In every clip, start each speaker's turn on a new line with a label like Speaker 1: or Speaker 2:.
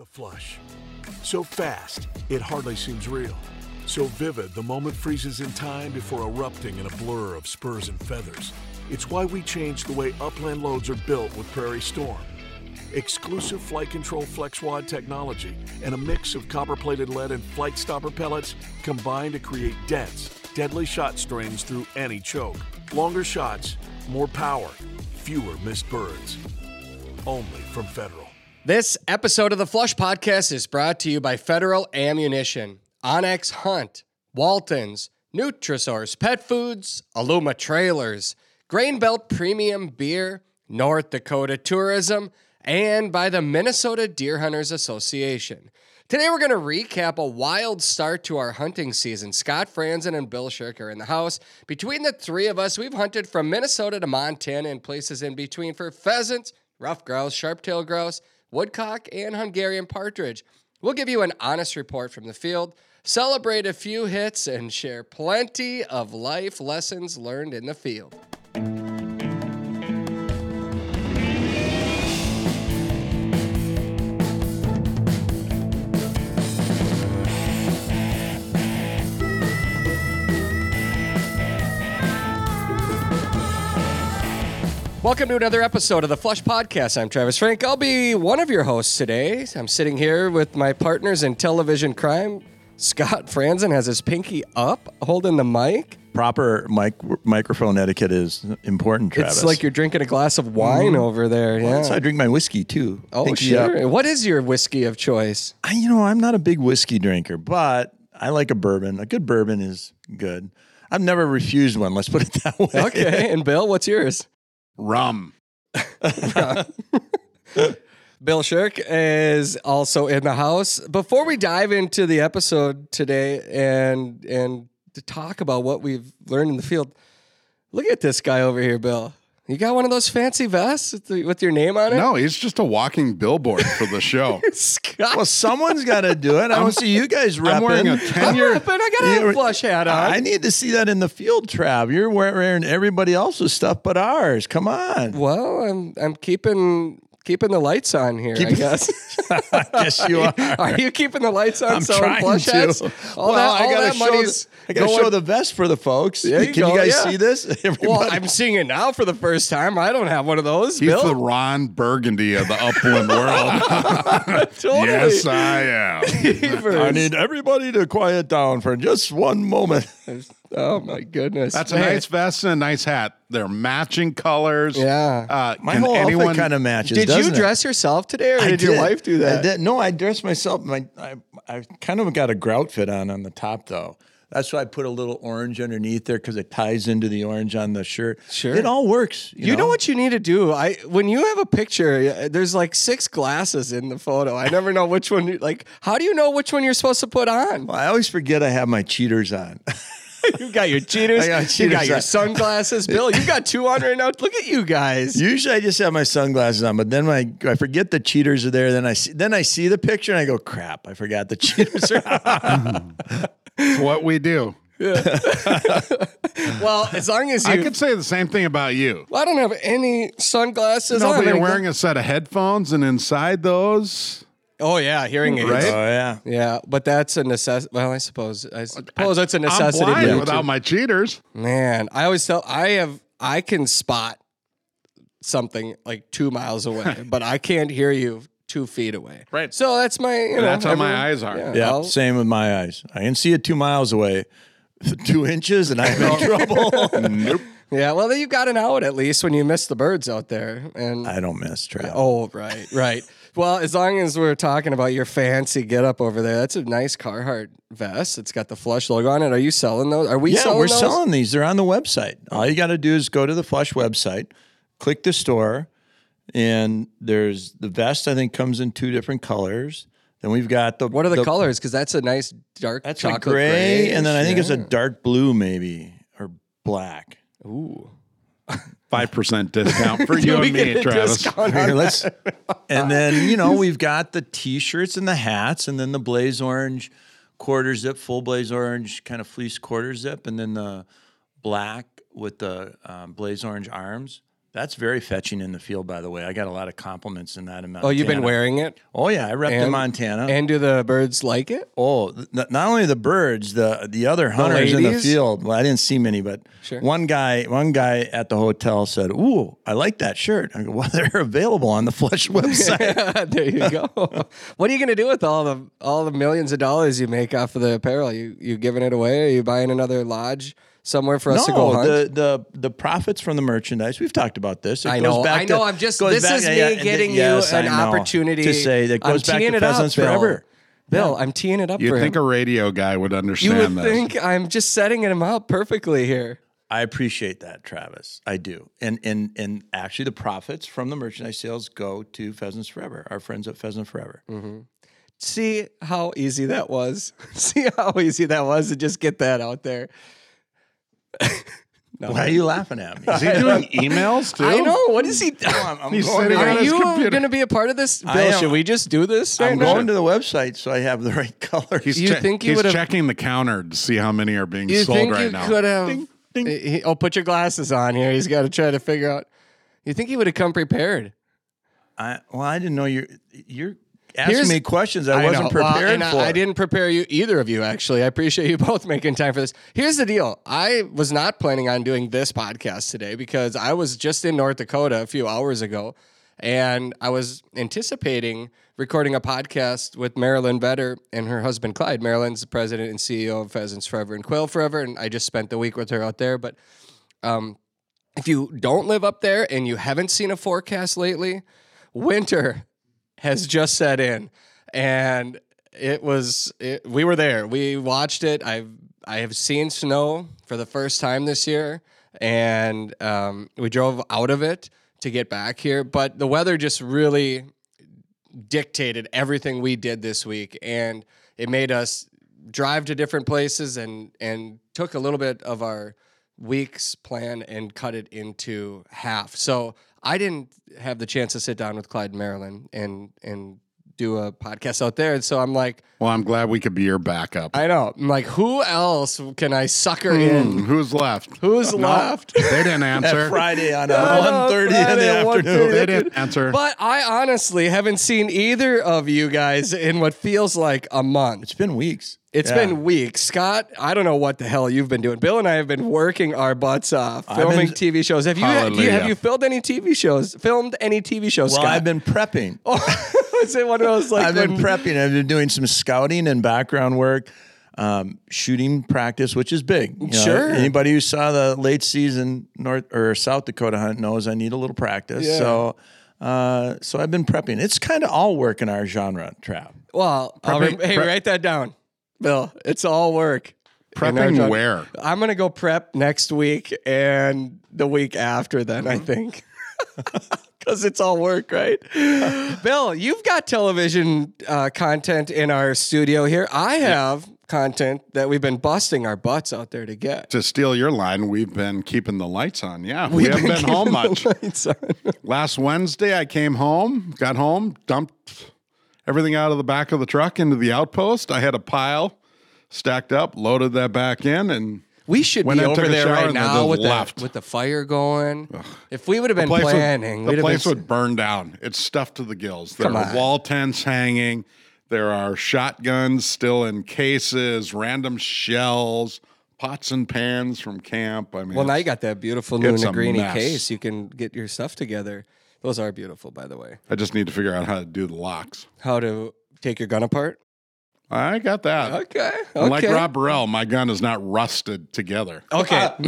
Speaker 1: The flush. So fast, it hardly seems real. So vivid, the moment freezes in time before erupting in a blur of spurs and feathers. It's why we changed the way upland loads are built with Prairie Storm. Exclusive flight control FlexWad technology and a mix of copper plated lead and flight stopper pellets combine to create dense, deadly shot strings through any choke. Longer shots, more power, fewer missed birds. Only from Federal.
Speaker 2: This episode of the Flush Podcast is brought to you by Federal Ammunition, onX Hunt, Waltons, Nutrisource Pet Foods, Aluma Trailers, Grain Belt Premium Beer, North Dakota Tourism, and by the Minnesota Deer Hunters Association. Today we're going to recap a wild start to our hunting season. Scott Fransen and Bill Sherck are in the house. Between the three of us, we've hunted from Minnesota to Montana and places in between for pheasants, rough grouse, sharp-tailed grouse, woodcock, and Hungarian partridge. We'll give you an honest report from the field, celebrate a few hits, and share plenty of life lessons learned in the field. Welcome to another episode of the Flush Podcast. I'm Travis Frank. I'll be one of your hosts today. I'm sitting here with my partners in television crime. Scott Fransen has his pinky up, holding the mic.
Speaker 3: proper mic- microphone etiquette is important, Travis.
Speaker 2: It's like you're drinking a glass of wine mm-hmm. over there. Yeah.
Speaker 3: Well, so I drink my whiskey too.
Speaker 2: oh,
Speaker 3: Pinky
Speaker 2: sure.
Speaker 3: up.
Speaker 2: What is your whiskey of choice?
Speaker 3: I, you know, I'm not a big whiskey drinker, but I like a bourbon. A good bourbon is good. I've never refused one. Let's put it that way.
Speaker 2: Okay. and Bill, what's yours?
Speaker 4: Rum.
Speaker 2: Bill Sherck is also in the house. Before we dive into the episode today and and to talk about what we've learned in the field, look at this guy over here, Bill. You got one of those fancy vests with, the, with your name on it?
Speaker 4: No, he's just a walking billboard for the show.
Speaker 2: Scott.
Speaker 3: Well, someone's got to do it. I don't see you guys repping.
Speaker 4: I'm wearing a
Speaker 2: I'm
Speaker 4: 10 year.
Speaker 2: repping. I got a flush hat on.
Speaker 3: I need to see that in the field, Trav. You're wearing everybody else's stuff but ours. Come on.
Speaker 2: well, I'm I'm keeping keeping the lights on here. I
Speaker 3: Keep-
Speaker 2: guess.
Speaker 3: I guess you are.
Speaker 2: Are you keeping the lights on?
Speaker 3: I'm trying
Speaker 2: flush
Speaker 3: to.
Speaker 2: hats? All
Speaker 3: well,
Speaker 2: that,
Speaker 3: I
Speaker 2: all
Speaker 3: gotta
Speaker 2: that
Speaker 3: show.
Speaker 2: money's
Speaker 3: The, I gotta
Speaker 2: going-
Speaker 3: show the vest for the folks.
Speaker 2: There you
Speaker 3: Can
Speaker 2: go,
Speaker 3: you guys
Speaker 2: yeah.
Speaker 3: see this? Everybody.
Speaker 2: Well, I'm seeing it now for the first time. I don't have one of those.
Speaker 4: He's
Speaker 2: Bill.
Speaker 4: the Ron Burgundy of the upland world.
Speaker 2: totally.
Speaker 4: yes, I am.
Speaker 3: I need everybody to quiet down for just one moment.
Speaker 2: Oh my goodness.
Speaker 4: That's a
Speaker 2: Man.
Speaker 4: nice vest and a nice hat. They're matching colors.
Speaker 2: Yeah.
Speaker 4: Uh,
Speaker 3: My
Speaker 4: can
Speaker 3: whole
Speaker 4: anyone,
Speaker 3: outfit kind of matches.
Speaker 2: Did you
Speaker 3: doesn't it?
Speaker 2: dress yourself today, or
Speaker 3: I
Speaker 2: did, your wife do that?
Speaker 3: I did. No, I dressed myself. My I, I kind of got a grout fit on on the top though. That's why I put a little orange underneath there because it ties into the orange on the shirt.
Speaker 2: Sure.
Speaker 3: it all works.
Speaker 2: You know what you need to do? I when you have a picture, uh, there's like six glasses in the photo. I never know which one. You, like, how do you know which one you're supposed to put on?
Speaker 3: Well, I always forget I have my cheaters on.
Speaker 2: You got your cheaters.
Speaker 3: I got
Speaker 2: you got your sunglasses. Bill, you got two on right now. Look at you guys.
Speaker 3: Usually I just have my sunglasses on, but then my I forget the cheaters are there. Then I see then I see the picture and I go, crap, I forgot the cheaters are on.
Speaker 4: It's what we do.
Speaker 2: well, as long as you.
Speaker 4: I could say the same thing about you.
Speaker 2: Well, I don't have any sunglasses
Speaker 4: No,
Speaker 2: on.
Speaker 4: but you're
Speaker 2: I go-
Speaker 4: wearing a set of headphones, and inside those,
Speaker 2: Oh yeah, hearing aids.
Speaker 4: Right?
Speaker 3: oh yeah.
Speaker 2: Yeah, but that's a necessity. Well, I suppose. I suppose that's a necessity.
Speaker 4: I'm blind without my cheaters.
Speaker 2: Man, I always tell. I have. I can spot something like two miles away, but I can't hear you two feet away.
Speaker 4: Right.
Speaker 2: So that's my. You know,
Speaker 4: that's how my eyes are.
Speaker 2: Yeah.
Speaker 3: Yeah,
Speaker 2: I'll-
Speaker 3: same with my eyes. I can see it two miles away. Two inches and I'm in trouble.
Speaker 4: Nope.
Speaker 2: yeah. Well, then you got an out at least when you miss the birds out there, and
Speaker 3: I don't miss Trav.
Speaker 2: Oh, right, right. Well, as long as we're talking about your fancy get up over there, that's a nice Carhartt vest. It's got the flush logo on it. Are you selling those? Are we
Speaker 3: yeah,
Speaker 2: selling
Speaker 3: we're
Speaker 2: those?
Speaker 3: selling these. They're on the website. All you got to do is go to the Flush website, click the store, and there's the vest. I think comes in two different colors. Then we've got the
Speaker 2: What are the, colors? Because that's a nice dark
Speaker 3: That's a
Speaker 2: chocolate
Speaker 3: gray, and then I think it's a dark blue, maybe or black.
Speaker 2: Ooh.
Speaker 4: Five percent discount for you and me,
Speaker 2: get
Speaker 4: Travis.
Speaker 3: Here, let's, and then you know we've got the t-shirts and the hats, and then the blaze orange quarter zip, full blaze orange kind of fleece quarter zip, and then the black with the um, blaze orange arms. That's very fetching in the field, by the way. I got a lot of compliments in that amount.
Speaker 2: Oh, you've been wearing it?
Speaker 3: Oh yeah, I repped in Montana.
Speaker 2: And do the birds like it?
Speaker 3: oh, th- not only the birds, the the other hunters in the field. Well, I didn't see many, but
Speaker 2: Sure.
Speaker 3: one guy one guy at the hotel said, "Ooh, I like that shirt." I go, "Well, they're available on the Flush website."
Speaker 2: there you go. what are you going to do with all the all the millions of dollars you make off of the apparel? You you giving it away? Are you buying another lodge somewhere for us to go hunt?
Speaker 3: the, the the profits from the merchandise. We've talked about this. It
Speaker 2: I
Speaker 3: goes
Speaker 2: know,
Speaker 3: back
Speaker 2: I know,
Speaker 3: to-
Speaker 2: I'm just-
Speaker 3: goes
Speaker 2: this
Speaker 3: back-
Speaker 2: is me
Speaker 3: yeah, and
Speaker 2: getting you
Speaker 3: yes,
Speaker 2: an opportunity
Speaker 3: to say that
Speaker 2: I'm
Speaker 3: goes back to
Speaker 2: it up,
Speaker 3: pheasants
Speaker 2: Bill.
Speaker 3: forever.
Speaker 2: Bill, I'm teeing it up
Speaker 4: You'd
Speaker 2: for
Speaker 4: think
Speaker 2: him.
Speaker 4: a radio guy would understand?
Speaker 2: you
Speaker 4: understand
Speaker 2: would
Speaker 4: this.
Speaker 2: think I'm just setting him up perfectly here.
Speaker 3: I appreciate that, Travis. I do. And and and actually the profits from the merchandise sales go to Pheasants Forever, our friends at Pheasant Forever.
Speaker 2: Mm-hmm. See how easy that was. See how easy that was to just get that out there. No.
Speaker 3: Why are you laughing at me?
Speaker 4: Is he doing emails too?
Speaker 2: I know. What is he?
Speaker 3: I'm, I'm
Speaker 4: He's
Speaker 3: going,
Speaker 4: sitting
Speaker 3: to,
Speaker 4: on
Speaker 2: Are
Speaker 4: his
Speaker 2: you
Speaker 4: computer.
Speaker 2: going to be a part of this? Bill,
Speaker 3: am-
Speaker 2: should we just do this? Right
Speaker 3: I'm
Speaker 2: now?
Speaker 3: going to the website so I have the right colors.
Speaker 4: He's,
Speaker 2: You
Speaker 4: che-
Speaker 2: think you
Speaker 4: he's
Speaker 2: would've-
Speaker 4: checking the counter to see how many are being
Speaker 2: You
Speaker 4: sold
Speaker 2: think
Speaker 4: right
Speaker 2: you
Speaker 4: now.
Speaker 2: could have?
Speaker 3: Ding, ding.
Speaker 2: He- oh, put your glasses on here. He's got to try to figure out. You think he would have come prepared?
Speaker 3: I, well, I didn't know you're you're asking
Speaker 2: Here's-
Speaker 3: me questions I, wasn't
Speaker 2: know. Well,
Speaker 3: prepared
Speaker 2: I-
Speaker 3: for.
Speaker 2: I didn't prepare you either of you. Actually, I appreciate you both making time for this. Here's the deal: I was not planning on doing this podcast today because I was just in North Dakota a few hours ago, and I was anticipating recording a podcast with Marilyn Vetter and her husband Clyde. Marilyn's the president and CEO of Pheasants Forever and Quail Forever, and I just spent the week with her out there. But um, if you don't live up there and you haven't seen a forecast lately, winter has just set in, and it was it, we were there. We watched it. I've I have seen snow for the first time this year, and um, we drove out of it to get back here. But the weather just really dictated everything we did this week, and it made us drive to different places and and took a little bit of our week's plan and cut it into half. So I didn't have the chance to sit down with Clyde Marilyn and and do a podcast out there. And so I'm like,
Speaker 4: well, I'm glad we could be your backup.
Speaker 2: I know. I'm like, who else can I sucker in?
Speaker 4: Hmm, Who's left?
Speaker 2: Who's
Speaker 4: No,
Speaker 2: left?
Speaker 4: They didn't
Speaker 3: At
Speaker 4: answer.
Speaker 3: Friday on uh,
Speaker 2: I
Speaker 3: 1.30 in the afternoon.
Speaker 4: They didn't answer.
Speaker 2: But I honestly haven't seen either of you guys in what feels like a month.
Speaker 3: It's been weeks.
Speaker 2: It's
Speaker 3: Yeah.
Speaker 2: been weeks. Scott, I don't know what the hell you've been doing. Bill and I have been working our butts off, filming
Speaker 3: been-
Speaker 2: TV shows. Have you, do you have you filmed any TV shows? Filmed any TV shows,
Speaker 3: Well,
Speaker 2: Scott?
Speaker 3: I've been prepping.
Speaker 2: Is it one of those like
Speaker 3: I've been
Speaker 2: when-
Speaker 3: prepping. I've been doing some scouting and background work, um, shooting practice, which is big. You know,
Speaker 2: Sure.
Speaker 3: Anybody who saw the late season North or South Dakota hunt knows I need a little practice.
Speaker 2: Yeah.
Speaker 3: So, uh, so I've been prepping. It's kind of all work in our genre, Trav.
Speaker 2: Well, I'll rem- hey,
Speaker 4: prep-
Speaker 2: write that down, Bill. It's all work.
Speaker 4: Prepping where?
Speaker 2: I'm gonna go prep next week and the week after. Then I think. Because it's all work, right? Bill, you've got television uh, content in our studio here. I have content that we've been busting our butts out there to get.
Speaker 4: To steal your line, we've been keeping the lights on. Yeah, we haven't been
Speaker 2: keeping
Speaker 4: home much. Last Wednesday, I came home, got home, dumped everything out of the back of the truck into the outpost. I had a pile stacked up, loaded that back in, and
Speaker 2: We should
Speaker 4: Went
Speaker 2: be
Speaker 4: and
Speaker 2: over
Speaker 4: took a
Speaker 2: there
Speaker 4: shower
Speaker 2: right
Speaker 4: and then
Speaker 2: now
Speaker 4: just
Speaker 2: with
Speaker 4: left.
Speaker 2: the with the fire going. If we would have been
Speaker 4: place would-
Speaker 2: planning,
Speaker 4: the
Speaker 2: we'd have
Speaker 4: place
Speaker 2: been.
Speaker 4: would burn down. It's stuffed to the gills. There
Speaker 2: Come
Speaker 4: are
Speaker 2: on.
Speaker 4: wall tents hanging. There are shotguns still in cases, random shells, pots and pans from camp. I mean,
Speaker 2: well, now you got that beautiful new
Speaker 4: it's a
Speaker 2: Negrini
Speaker 4: mess.
Speaker 2: case. You can get your stuff together. Those are beautiful, by the way.
Speaker 4: I just need to figure out how to do the locks.
Speaker 2: How to take your gun apart?
Speaker 4: I got that.
Speaker 2: Okay.
Speaker 4: Like. Rob Burrell, my gun is not rusted together.
Speaker 2: Okay,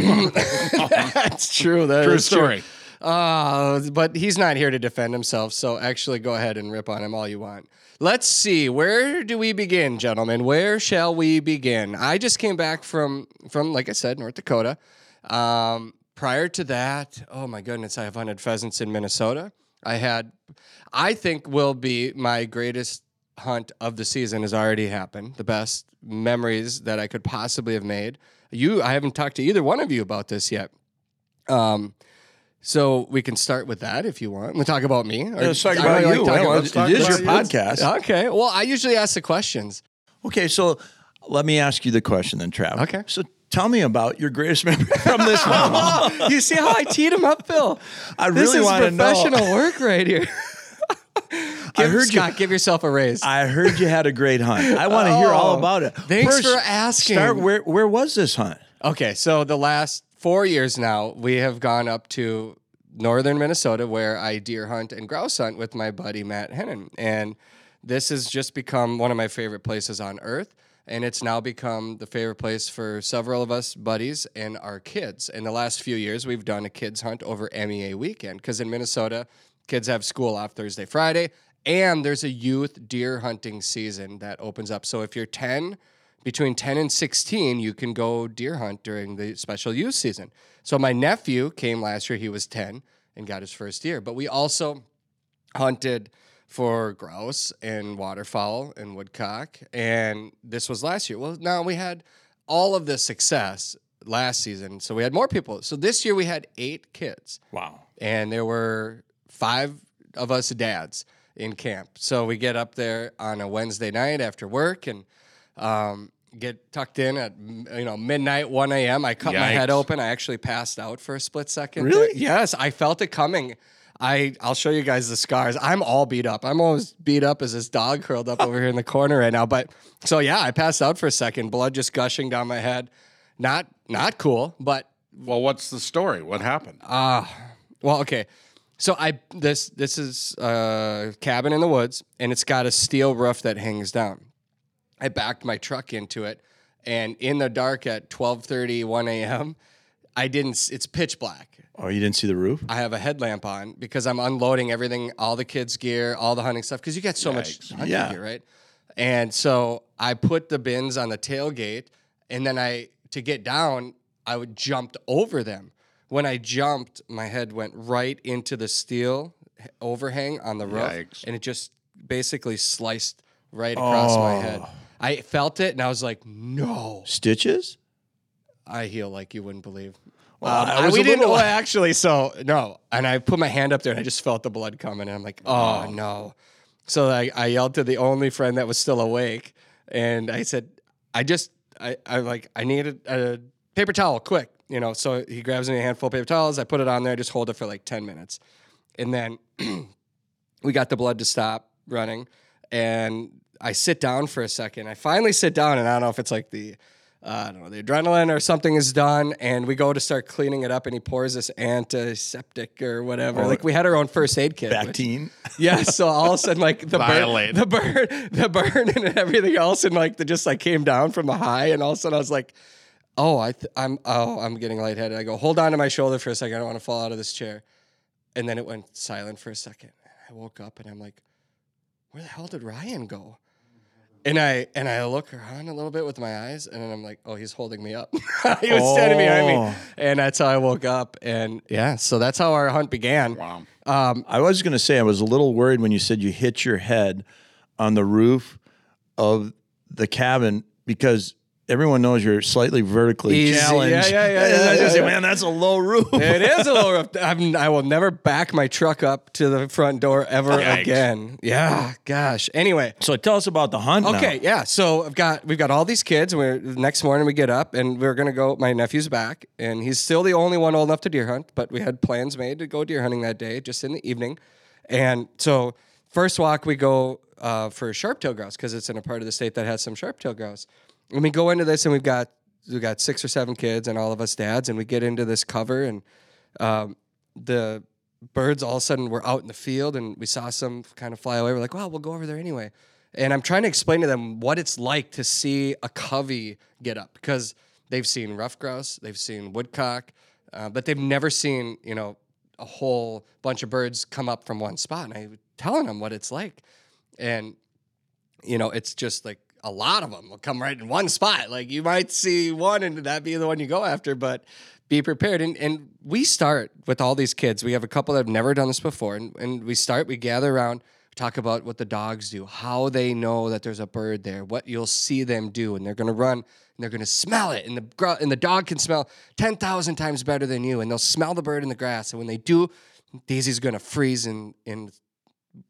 Speaker 2: that's true. That
Speaker 4: True
Speaker 2: is
Speaker 4: story.
Speaker 2: Uh, but he's not here to defend himself, so actually go ahead and rip on him all you want. Let's see, where do we begin, gentlemen? Where shall we begin? I just came back from from like I said, North Dakota. Um, prior to that, oh my goodness, I have hunted pheasants in Minnesota. I had, I think, will be my greatest hunt of the season has already happened. The best memories that I could possibly have made. You, I haven't talked to either one of you about this yet. Um, so we can start with that if you want. We'll talk about me. Or
Speaker 3: Let's talk about you.
Speaker 2: talking
Speaker 3: Well,
Speaker 2: about-
Speaker 3: Let's talk it is your
Speaker 2: you.
Speaker 3: podcast.
Speaker 2: Okay. Well, I usually ask the questions.
Speaker 3: Okay, so let me ask you the question then, Trav.
Speaker 2: Okay.
Speaker 3: So tell me about your greatest memory from this hunt.
Speaker 2: you see how I teed him up, Phil?
Speaker 3: I really want to know.
Speaker 2: This is professional work right here. Give,
Speaker 3: heard you-
Speaker 2: give yourself a raise.
Speaker 3: I heard you had a great hunt. I want to hear all
Speaker 2: Oh,
Speaker 3: about it.
Speaker 2: thanks for asking.
Speaker 3: Start where where was this hunt?
Speaker 2: Okay, so the last four years now, we have gone up to northern Minnesota where I deer hunt and grouse hunt with my buddy Matt Hennon. And this has just become one of my favorite places on earth. And it's now become the favorite place for several of us buddies and our kids. In the last few years, we've done a kids hunt over MEA weekend because in Minnesota, kids have school off Thursday, Friday, and there's a youth deer hunting season that opens up. So if you're 10, between 10 and 16, you can go deer hunt during the special youth season. So my nephew came last year, he was 10 and got his first deer. But we also hunted for grouse and waterfowl and woodcock. And this was last year. Well, now we had all of this success last season. So we had more people. So this year we had eight kids
Speaker 3: Wow.
Speaker 2: and there were five of us dads in camp. So we get up there on a Wednesday night after work and um, get tucked in at you know midnight, one a.m. I cut my head open. I actually passed out for a split second.
Speaker 3: Really?
Speaker 2: there. Yes, I felt it coming. I I'll show you guys the scars. I'm all beat up. I'm almost beat up as this dog curled up over here in the corner right now. But so yeah, I passed out for a second. Blood just gushing down my head. Not not cool, but
Speaker 4: Well, what's the story? What happened?
Speaker 2: Ah, well, okay. So I this this is a cabin in the woods, and it's got a steel roof that hangs down. I backed my truck into it, and in the dark at 12:30, 1 a.m., I didn't. It's pitch black.
Speaker 3: Oh, you didn't see the roof?
Speaker 2: I have a headlamp on because I'm unloading everything, all the kids' gear, all the hunting stuff, because you get so much hunting
Speaker 3: Yeah.
Speaker 2: gear, right? And so I put the bins on the tailgate, and then I to get down, I would jumped over them. When I jumped, my head went right into the steel overhang on the roof,
Speaker 4: Yikes.
Speaker 2: and it just basically sliced right across my head.
Speaker 3: Oh.
Speaker 2: I felt it, and I was like, "No!"
Speaker 3: Stitches?
Speaker 2: I heal like you wouldn't believe.
Speaker 3: Well,
Speaker 2: Um,
Speaker 3: I
Speaker 2: I-
Speaker 3: was
Speaker 2: we
Speaker 3: a
Speaker 2: didn't
Speaker 3: little-
Speaker 2: well, actually. So no, and I put my hand up there and I just felt the blood coming, and I'm like, oh, no. So I, I yelled to the only friend that was still awake, and I said, I just, I, I like, I need a, a paper towel, quick, you know. So he grabs me a handful of paper towels. I put it on there, I just hold it for like ten minutes, and then we got the blood to stop running, and I sit down for a second. I finally sit down, and I don't know if it's like the uh, I don't know, the adrenaline or something is done, and we go to start cleaning it up, and he pours this antiseptic or whatever. like we had our own first aid kit. which-
Speaker 3: Bactine?
Speaker 2: yeah, so all of a sudden, like the burn, the burn, the burn, and everything else, and like the just like came down from the high, and all of a sudden I was like, "Oh, I, th- I'm, oh, I'm getting lightheaded." I go, "Hold on to my shoulder for a second. I don't want to fall out of this chair," and then it went silent for a second. I woke up and I'm like, "Where the hell did Ryan go?" And I and I look around a little bit with my eyes, and then I'm like, "Oh, he's holding me up." he was standing behind
Speaker 3: Oh.
Speaker 2: me, and that's how I woke up. And yeah, so that's how our hunt began.
Speaker 4: Wow.
Speaker 2: Um,
Speaker 3: I was going to say, I was a little worried when you said you hit your head on the roof of the cabin because everyone knows you're slightly vertically
Speaker 2: Easy.
Speaker 3: challenged.
Speaker 2: Yeah, yeah, yeah, yeah,
Speaker 3: I just
Speaker 2: yeah,
Speaker 3: say, man, that's a low roof.
Speaker 2: it is a low roof. I'm, I will never back my truck up to the front door ever
Speaker 4: Yikes.
Speaker 2: again. Yeah, gosh. Anyway,
Speaker 3: So tell us about the hunt. now.
Speaker 2: okay, yeah. So I've got we've got all these kids. We're the next morning we get up and we're gonna go. My nephew's back, and he's still the only one old enough to deer hunt. But we had plans made to go deer hunting that day, just in the evening. And so first walk we go uh, for sharp-tailed grouse because it's in a part of the state that has some sharp-tailed grouse. And we go into this and we've got we got six or seven kids and all of us dads, and we get into this cover and um, the birds all of a sudden were out in the field and we saw some kind of fly away. We're like, well, we'll go over there anyway. And I'm trying to explain to them what it's like to see a covey get up because they've seen rough grouse, they've seen woodcock, uh, but they've never seen, you know, a whole bunch of birds come up from one spot. And I was telling them what it's like. And, you know, it's just like a lot of them will come right in one spot. Like you might see one and that be the one you go after, but be prepared. And, and we start with all these kids. We have a couple that have never done this before. And, and we start, we gather around, talk about what the dogs do, how they know that there's a bird there, what you'll see them do. And they're going to run and they're going to smell it. And the, and the dog can smell 10,000 times better than you. And they'll smell the bird in the grass. And when they do, Daisy's going to freeze and, and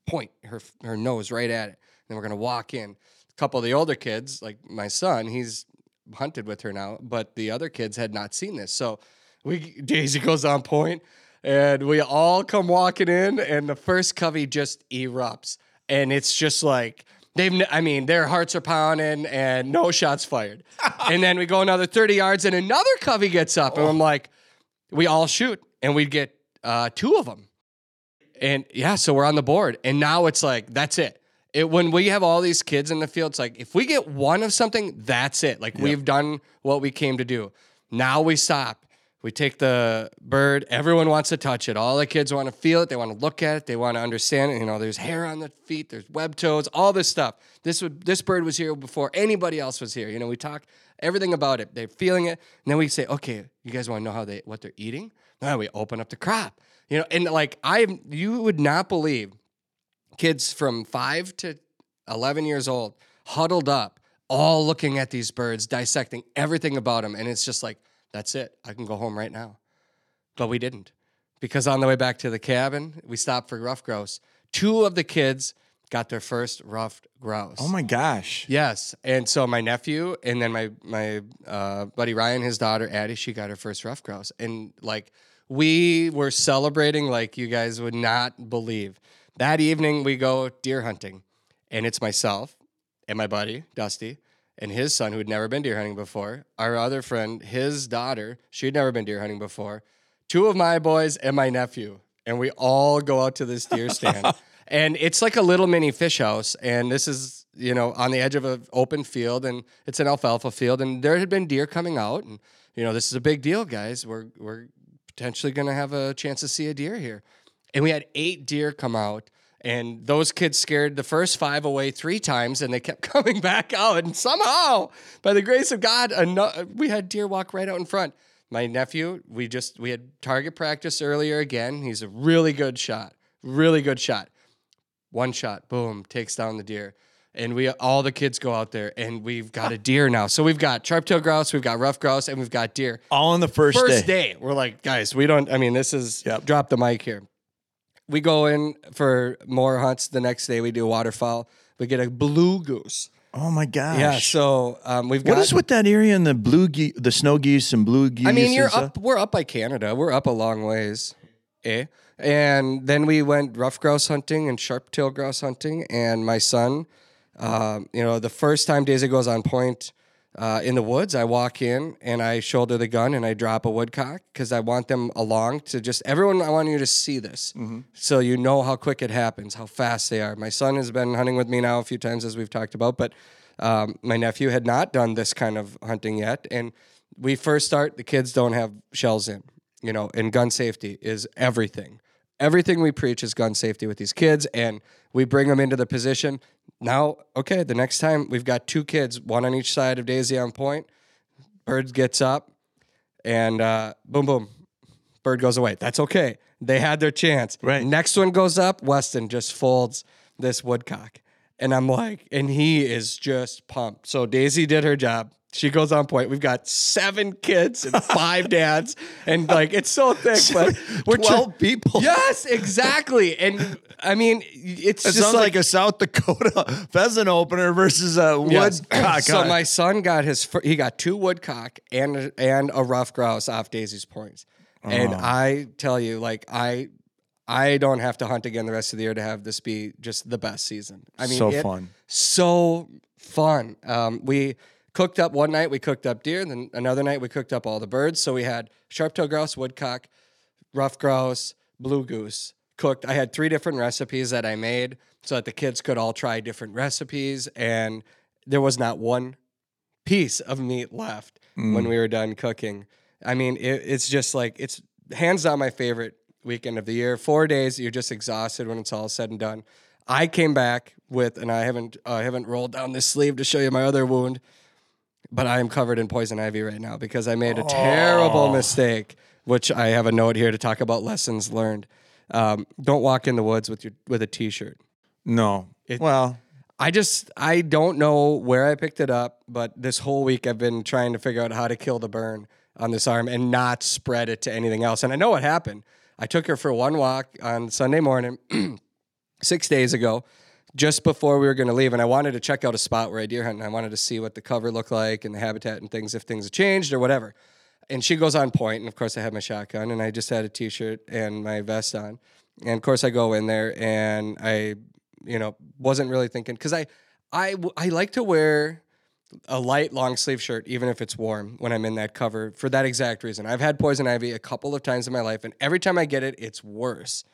Speaker 2: point her, her nose right at it. And Then we're going to walk in. A couple of the older kids, like my son, he's hunted with her now, but the other kids had not seen this. So we Daisy goes on point, and we all come walking in, and the first covey just erupts, and it's just like they've. I mean, their hearts are pounding, and no shots fired. and then we go another thirty yards, and another covey gets up, and I'm like, we all shoot, and we get uh, two of them. And yeah, so we're on the board. And now it's like, that's it. It when we have all these kids in the field, it's like if we get one of something, that's it. Like we've done what we came to do. Now we stop. We take the bird. Everyone wants to touch it. All the kids want to feel it. They want to look at it. They want to understand it. You know, there's hair on the feet. There's web toes. All this stuff. This would this bird was here before anybody else was here. You know, we talk everything about it. They're feeling it. And then we say, okay, you guys want to know how they what they're eating? Now we open up the crop. You know, and like I, you would not believe kids from five to 11 years old huddled up, all looking at these birds, dissecting everything about them. And it's just like, that's it. I can go home right now. But we didn't because on the way back to the cabin, we stopped for rough grouse. Two of the kids got their first ruffed grouse.
Speaker 3: Oh my gosh.
Speaker 2: Yes, and so my nephew and then my my uh, buddy Ryan, his daughter Addie, she got her first rough grouse, and like we were celebrating like you guys would not believe. That evening we go deer hunting, and it's myself and my buddy Dusty and his son who had never been deer hunting before. Our other friend, his daughter, she had never been deer hunting before. Two of my boys and my nephew, and we all go out to this deer stand. and it's like a little mini fish house and this is you know on the edge of an open field and it's an alfalfa field and there had been deer coming out and you know this is a big deal guys we're we're potentially going to have a chance to see a deer here and we had eight deer come out and those kids scared the first five away three times and they kept coming back out and somehow by the grace of god we had deer walk right out in front my nephew we just we had target practice earlier again he's a really good shot really good shot one shot, boom, takes down the deer. And we all the kids go out there and we've got a deer now. So we've got sharp-tailed grouse, we've got rough grouse, and we've got deer.
Speaker 3: All on the first,
Speaker 2: First
Speaker 3: day.
Speaker 2: day, we're like, guys, we don't I mean, this is
Speaker 3: Yep.
Speaker 2: drop the mic here. We go in for more hunts the next day. We do waterfowl. We get a blue goose.
Speaker 3: Oh my gosh.
Speaker 2: Yeah, so um, we've got
Speaker 3: What is with that area and the blue ge- the snow geese and blue geese?
Speaker 2: I mean, you're up. We're up by Canada. We're up a long ways, eh? And then we went rough grouse hunting and sharp tail grouse hunting. And my son, um, you know, the first time Daisy goes on point uh, in the woods, I walk in and I shoulder the gun and I drop a woodcock because I want them along to just everyone. I want you to see this, so you know how quick it happens, how fast they are. My son has been hunting with me now a few times as we've talked about, but um, my nephew had not done this kind of hunting yet, and we first start. The kids don't have shells in, you know, and gun safety is everything. Everything we preach is gun safety with these kids, and we bring them into the position. Now, okay, the next time we've got two kids, one on each side of Daisy on point. Bird gets up, and uh, boom, boom, bird goes away. That's okay. They had their chance.
Speaker 3: Right.
Speaker 2: Next one goes up. Weston just folds this woodcock, and I'm like, and he is just pumped. So Daisy did her job. She goes on point. We've got seven kids and five dads, and like it's so thick, but we're tr-
Speaker 3: 12 people.
Speaker 2: Yes, exactly. And I mean, it's
Speaker 3: It
Speaker 2: just
Speaker 3: sounds like,
Speaker 2: like,
Speaker 3: a South Dakota pheasant opener versus a
Speaker 2: Yes.
Speaker 3: woodcock.
Speaker 2: So my son got his fir- he got two woodcock and and a rough grouse off Daisy's points. And
Speaker 3: Oh.
Speaker 2: I tell you, like I I don't have to hunt again the rest of the year to have this be just the best season. I mean,
Speaker 3: So
Speaker 2: it-
Speaker 3: fun.
Speaker 2: so fun. Um, we cooked up one night. We cooked up deer. Then another night we cooked up all the birds. So we had sharp-tailed grouse, woodcock, rough grouse, blue goose cooked. I had three different recipes that I made so that the kids could all try different recipes, and there was not one piece of meat left when we were done cooking. I mean, it, it's just like it's hands down my favorite weekend of the year. Four days, you're just exhausted when it's all said and done. I came back with, and I haven't uh, I haven't rolled down this sleeve to show you my other wound, but I am covered in poison ivy right now because I made a terrible mistake. Which I have a note here to talk about lessons learned. Um, don't walk in the woods with your with a t-shirt.
Speaker 3: no.
Speaker 2: It-
Speaker 3: well,
Speaker 2: I just I don't know where I picked it up, but this whole week I've been trying to figure out how to kill the burn on this arm and not spread it to anything else. And I know what happened. I took her for one walk on Sunday morning, six days ago. Just before we were going to leave, and I wanted to check out a spot where I deer hunt, and I wanted to see what the cover looked like and the habitat and things, if things had changed or whatever. And she goes on point, and of course I had my shotgun, and I just had a t-shirt and my vest on, and of course I go in there, and I, you know, wasn't really thinking because I, I, I like to wear a light long sleeve shirt, even if it's warm, when I'm in that cover for that exact reason. I've had poison ivy a couple of times in my life, and every time I get it, it's worse.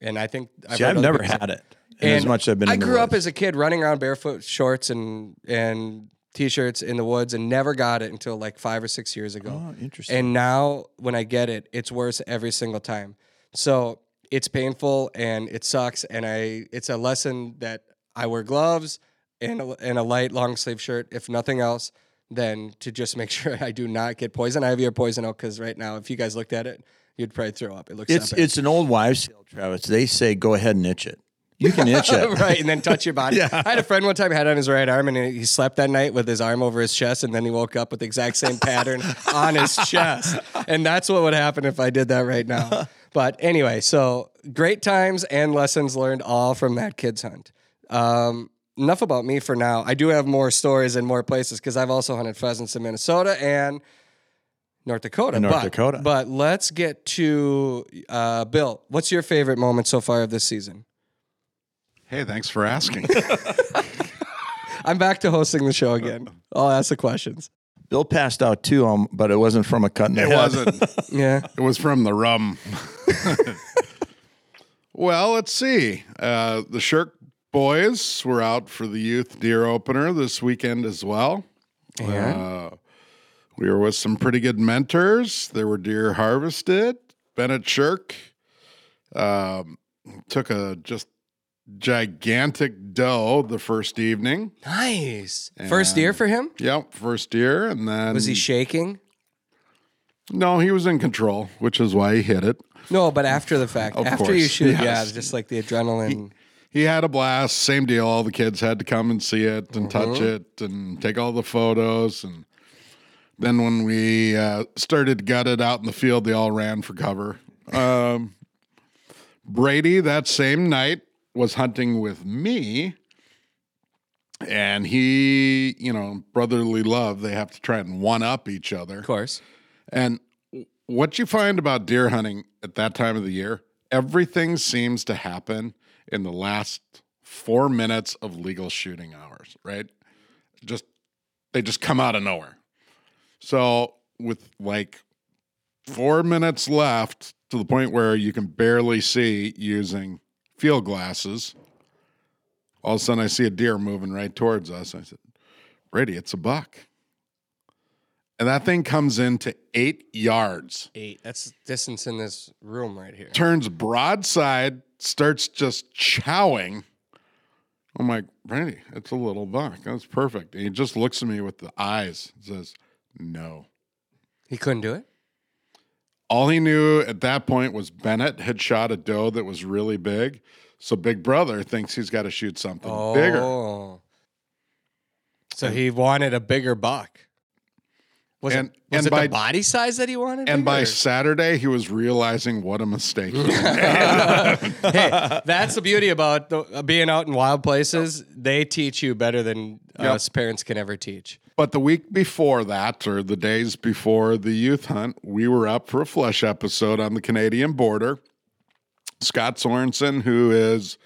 Speaker 2: And I think
Speaker 3: See,
Speaker 2: heard
Speaker 3: I've never had it. And as much as I've been.
Speaker 2: I grew up as a kid running around barefoot shorts and and t-shirts in the woods and never got it until like five or six years ago.
Speaker 3: Oh, interesting.
Speaker 2: And now when I get it, it's worse every single time. So it's painful and it sucks. And I it's a lesson that I wear gloves and a, and a light long sleeve shirt, if nothing else, than to just make sure I do not get poison ivy or poison oak. Because right now, if you guys looked at it, you'd probably throw up. It looks
Speaker 3: It's it's an old wives' tale, Travis. They say go ahead and itch it. You can itch it.
Speaker 2: right, and then touch your body. I had a friend one time had on his right arm, and he slept that night with his arm over his chest, and then he woke up with the exact same pattern on his chest, and that's what would happen if I did that right now. But anyway, so great times and lessons learned all from that kids hunt. Um, enough about me for now. I do have more stories and more places because I've also hunted pheasants in Minnesota and North Dakota.
Speaker 3: In North
Speaker 2: but,
Speaker 3: Dakota.
Speaker 2: But let's get to uh, Bill. What's your favorite moment so far of this season?
Speaker 4: Hey, thanks for asking.
Speaker 2: I'm back to hosting the show again. I'll ask the questions.
Speaker 3: Bill passed out too, um, but it wasn't from a cut in the
Speaker 4: it
Speaker 3: head.
Speaker 4: wasn't.
Speaker 2: Yeah.
Speaker 4: It was from the rum. well, let's see. Uh, the Sherck boys were out for the youth deer opener this weekend as well. Uh, we were with some pretty good mentors. There were deer harvested. Bennett Sherck um, took a just gigantic doe the first evening.
Speaker 2: Nice. First year for him?
Speaker 4: Yep, first deer, and then
Speaker 2: Was he shaking?
Speaker 4: no, he was in control, which is why he hit it.
Speaker 2: No, but after the fact.
Speaker 4: Of
Speaker 2: after you
Speaker 4: shoot,
Speaker 2: shoot, yeah, just like the adrenaline.
Speaker 4: he had a blast. Same deal. All the kids had to come and see it and touch it and take all the photos. And then when we uh, started to gut it out in the field, they all ran for cover. Um, Brady that same night was hunting with me. And he, you know, brotherly love, they have to try and one up each other.
Speaker 2: of course.
Speaker 4: And what you find about deer hunting at that time of the year, everything seems to happen in the last four minutes of legal shooting hours, right? Just they just come out of nowhere. So with like four minutes left to the point where you can barely see using field glasses, all of a sudden I see a deer moving right towards us. I said, Brady, it's a buck. And that thing comes into eight yards,
Speaker 2: Eight. That's distance in this room right here.
Speaker 4: turns broadside, starts just chowing. I'm like, Brady, it's a little buck. That's perfect. And he just looks at me with the eyes and says, No.
Speaker 2: He couldn't do it?
Speaker 4: All he knew at that point was Bennett had shot a doe that was really big. So Big Brother thinks he's got to shoot something bigger.
Speaker 2: Oh. So he wanted a bigger buck. Was
Speaker 4: And-
Speaker 2: it, was
Speaker 4: and
Speaker 2: it
Speaker 4: by-
Speaker 2: the body size that he wanted?
Speaker 4: And by
Speaker 2: bigger?
Speaker 4: Saturday, he was realizing what a mistake he made.
Speaker 2: hey, that's the beauty about the, uh, being out in wild places. They teach you better than
Speaker 4: Yep.
Speaker 2: us parents can ever teach.
Speaker 4: But the week before that, or the days before the youth hunt, we were up for a Flush episode on the Canadian border. Scott Sorensen, who is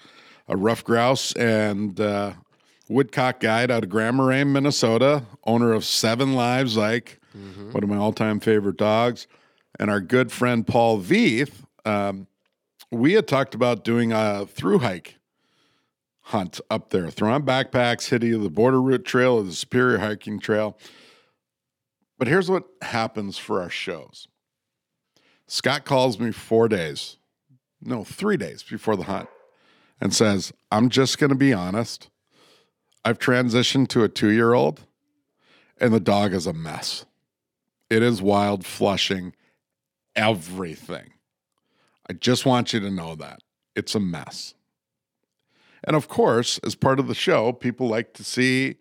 Speaker 4: a rough grouse and uh, woodcock guide out of Grand Marais, Minnesota, owner of Seven Lives Like, one of my all time favorite dogs, and our good friend Paul Veith. Um, we had talked about doing a through hike hunt up there. Throw on backpacks, hit either the border route trail or the superior hiking trail. But here's what happens for our shows. Scott calls me four days, no, three days before the hunt and says, I'm just going to be honest. I've transitioned to a two year old and the dog is a mess. It is wild flushing everything. I just want you to know that it's a mess. And of course, as part of the show, people like to see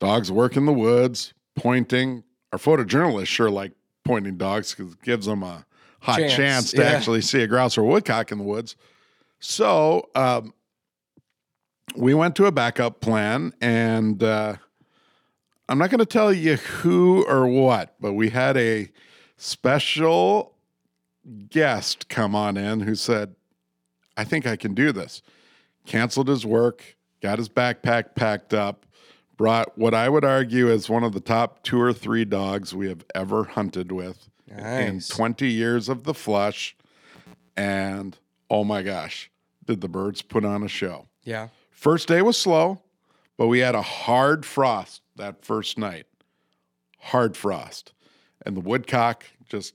Speaker 4: dogs work in the woods, pointing. Our photojournalists sure like pointing dogs because it gives them a hot
Speaker 2: Chance,
Speaker 4: chance, to
Speaker 2: yeah.
Speaker 4: actually see a grouse or woodcock in the woods. So um, we went to a backup plan, and uh, I'm not going to tell you who or what, but we had a special guest come on in who said, I think I can do this. Canceled his work, got his backpack packed up, brought what I would argue is one of the top two or three dogs we have ever hunted with in 20 years of the flush. And oh my gosh, did the birds put on a show?
Speaker 2: Yeah.
Speaker 4: First day was slow, but we had a hard frost that first night. Hard frost. And the woodcock just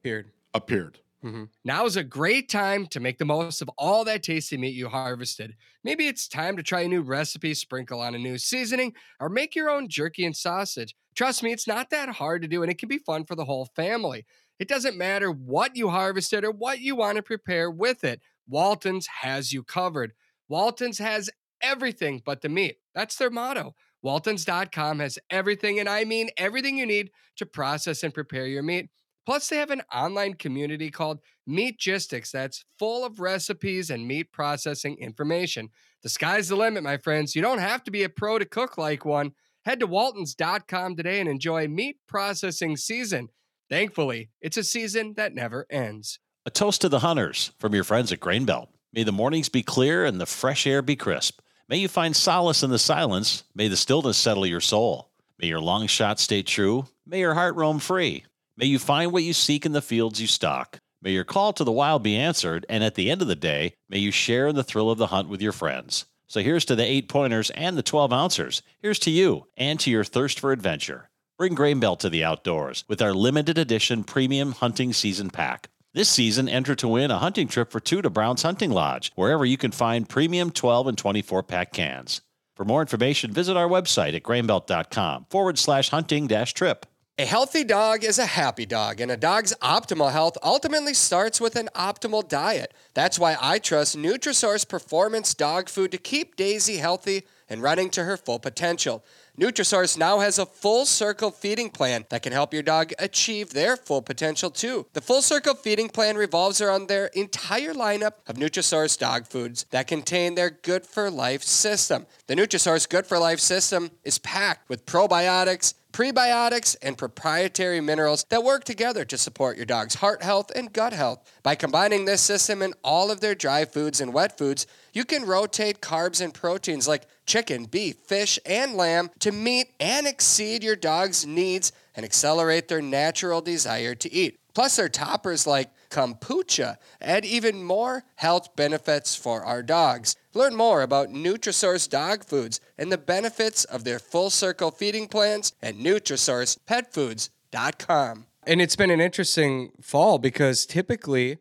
Speaker 2: appeared.
Speaker 4: appeared. Mm-hmm.
Speaker 2: Now is a great time to make the most of all that tasty meat you harvested. Maybe it's time to try a new recipe, sprinkle on a new seasoning, or make your own jerky and sausage. Trust me, it's not that hard to do, and it can be fun for the whole family. It doesn't matter what you harvested or what you want to prepare with it, Walton's has you covered. Walton's has everything but the meat. That's their motto. Waltons.com has everything, and I mean everything you need to process and prepare your meat. Plus, they have an online community called Meatgistics that's full of recipes and meat processing information. The sky's the limit, my friends. You don't have to be a pro to cook like one. Head to waltons.com today and enjoy meat processing season. Thankfully, it's a season that never ends.
Speaker 5: A toast to the hunters from your friends at Grainbelt. May the mornings be clear and the fresh air be crisp. May you find solace in the silence. May the stillness settle your soul. May your long shots stay true. May your heart roam free. May you find what you seek in the fields you stalk. May your call to the wild be answered, and at the end of the day, may you share in the thrill of the hunt with your friends. So here's to the eight pointers and the 12 ouncers. Here's to you and to your thirst for adventure. Bring Grain Belt to the outdoors with our limited edition premium hunting season pack. This season, enter to win a hunting trip for two to Brown's Hunting Lodge, wherever you can find premium 12 and 24 pack cans. For more information, visit our website at grainbelt.com forward slash hunting dash trip.
Speaker 2: A healthy dog is a happy dog, and a dog's optimal health ultimately starts with an optimal diet. That's why I trust Nutrisource Performance Dog Food to keep Daisy healthy and running to her full potential. Nutrisource now has a full circle feeding plan that can help your dog achieve their full potential too. The full circle feeding plan revolves around their entire lineup of Nutrisource dog foods that contain their Good for Life system. The Nutrisource Good for Life system is packed with probiotics prebiotics, and proprietary minerals that work together to support your dog's heart health and gut health. By combining this system in all of their dry foods and wet foods, you can rotate carbs and proteins like chicken, beef, fish, and lamb to meet and exceed your dog's needs and accelerate their natural desire to eat. Plus, their toppers like kombucha add even more health benefits for our dogs. Learn more about Nutrisource dog foods and the benefits of their full circle feeding plans at NutrisourcePetFoods.com. And it's been an interesting fall because typically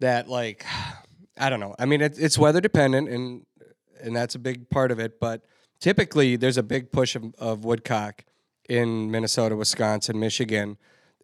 Speaker 2: that like I don't know. I mean, it, it's weather dependent, and and that's a big part of it. But typically, there's a big push of, of woodcock in Minnesota, Wisconsin, Michigan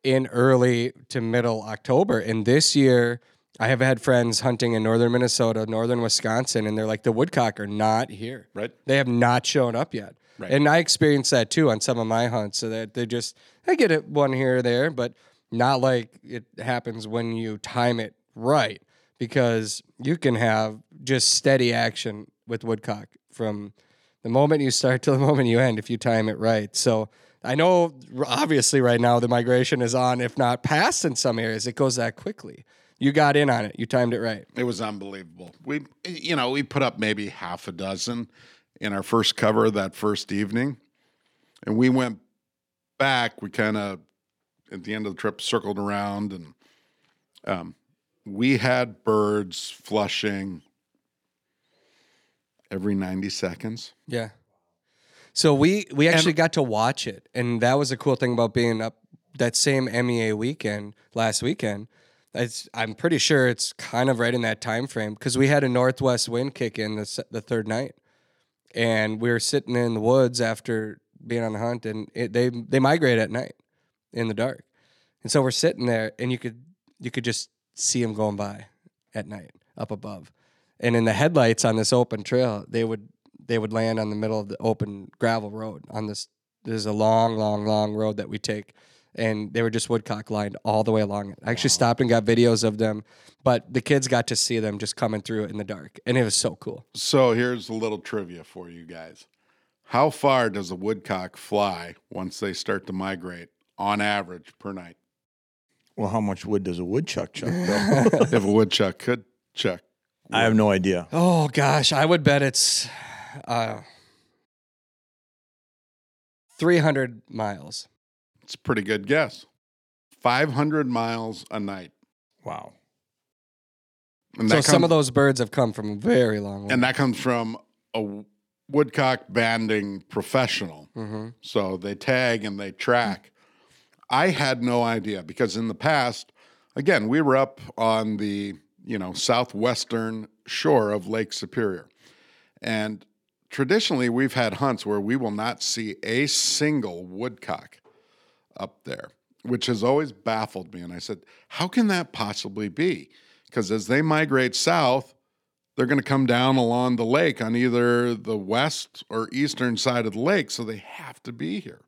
Speaker 2: in early to middle October. And this year, I have had friends hunting in northern Minnesota, northern Wisconsin, and they're like, the woodcock are not here.
Speaker 4: Right.
Speaker 2: They have not shown up yet.
Speaker 4: Right.
Speaker 2: And I experienced that too on some of my hunts. So that they just, I get it one here or there, but not like it happens when you time it right because you can have just steady action with woodcock from the moment you start to the moment you end if you time it right. So I know obviously right now the migration is on, if not past in some areas. It goes that quickly. You got in on it. You timed it right.
Speaker 4: It was unbelievable. We, you know, we put up maybe half a dozen in our first cover that first evening, and we went back. We kind of at the end of the trip circled around, and um, we had birds flushing every ninety seconds.
Speaker 2: Yeah. So we we actually got to watch it, and that was a cool thing about being up that same MEA weekend last weekend. It's, I'm pretty sure it's kind of right in that time frame because we had a northwest wind kick in the the third night, and we were sitting in the woods after being on the hunt, and it, they they migrate at night in the dark, and so we're sitting there, and you could you could just see them going by at night up above, and in the headlights on this open trail, they would they would land on the middle of the open gravel road on this. there's a long, long, long road that we take, and they were just woodcock lined all the way along it. I actually stopped and got videos of them, but the kids got to see them just coming through it in the dark, and it was so cool.
Speaker 4: So here's a little trivia for you guys. How far does a woodcock fly once they start to migrate on average per night?
Speaker 3: Well, how much wood does a woodchuck chuck? Bill?
Speaker 4: if a woodchuck could chuck.
Speaker 3: I have no idea.
Speaker 2: Oh gosh, I would bet it's uh, 300 miles.
Speaker 4: It's a pretty good guess. 500 miles a night.
Speaker 3: Wow.
Speaker 4: And
Speaker 2: so
Speaker 4: that
Speaker 2: some of those birds have come from a very long way.
Speaker 4: and that comes from a woodcock banding professional.
Speaker 2: hmm
Speaker 4: So they tag and they track. I had no idea because in the past, again, we were up on the, you know, southwestern shore of Lake Superior. And traditionally we've had hunts where we will not see a single woodcock up there, which has always baffled me. And I said, how can that possibly be? Because as they migrate south, they're going to come down along the lake on either the west or eastern side of the lake, so they have to be here.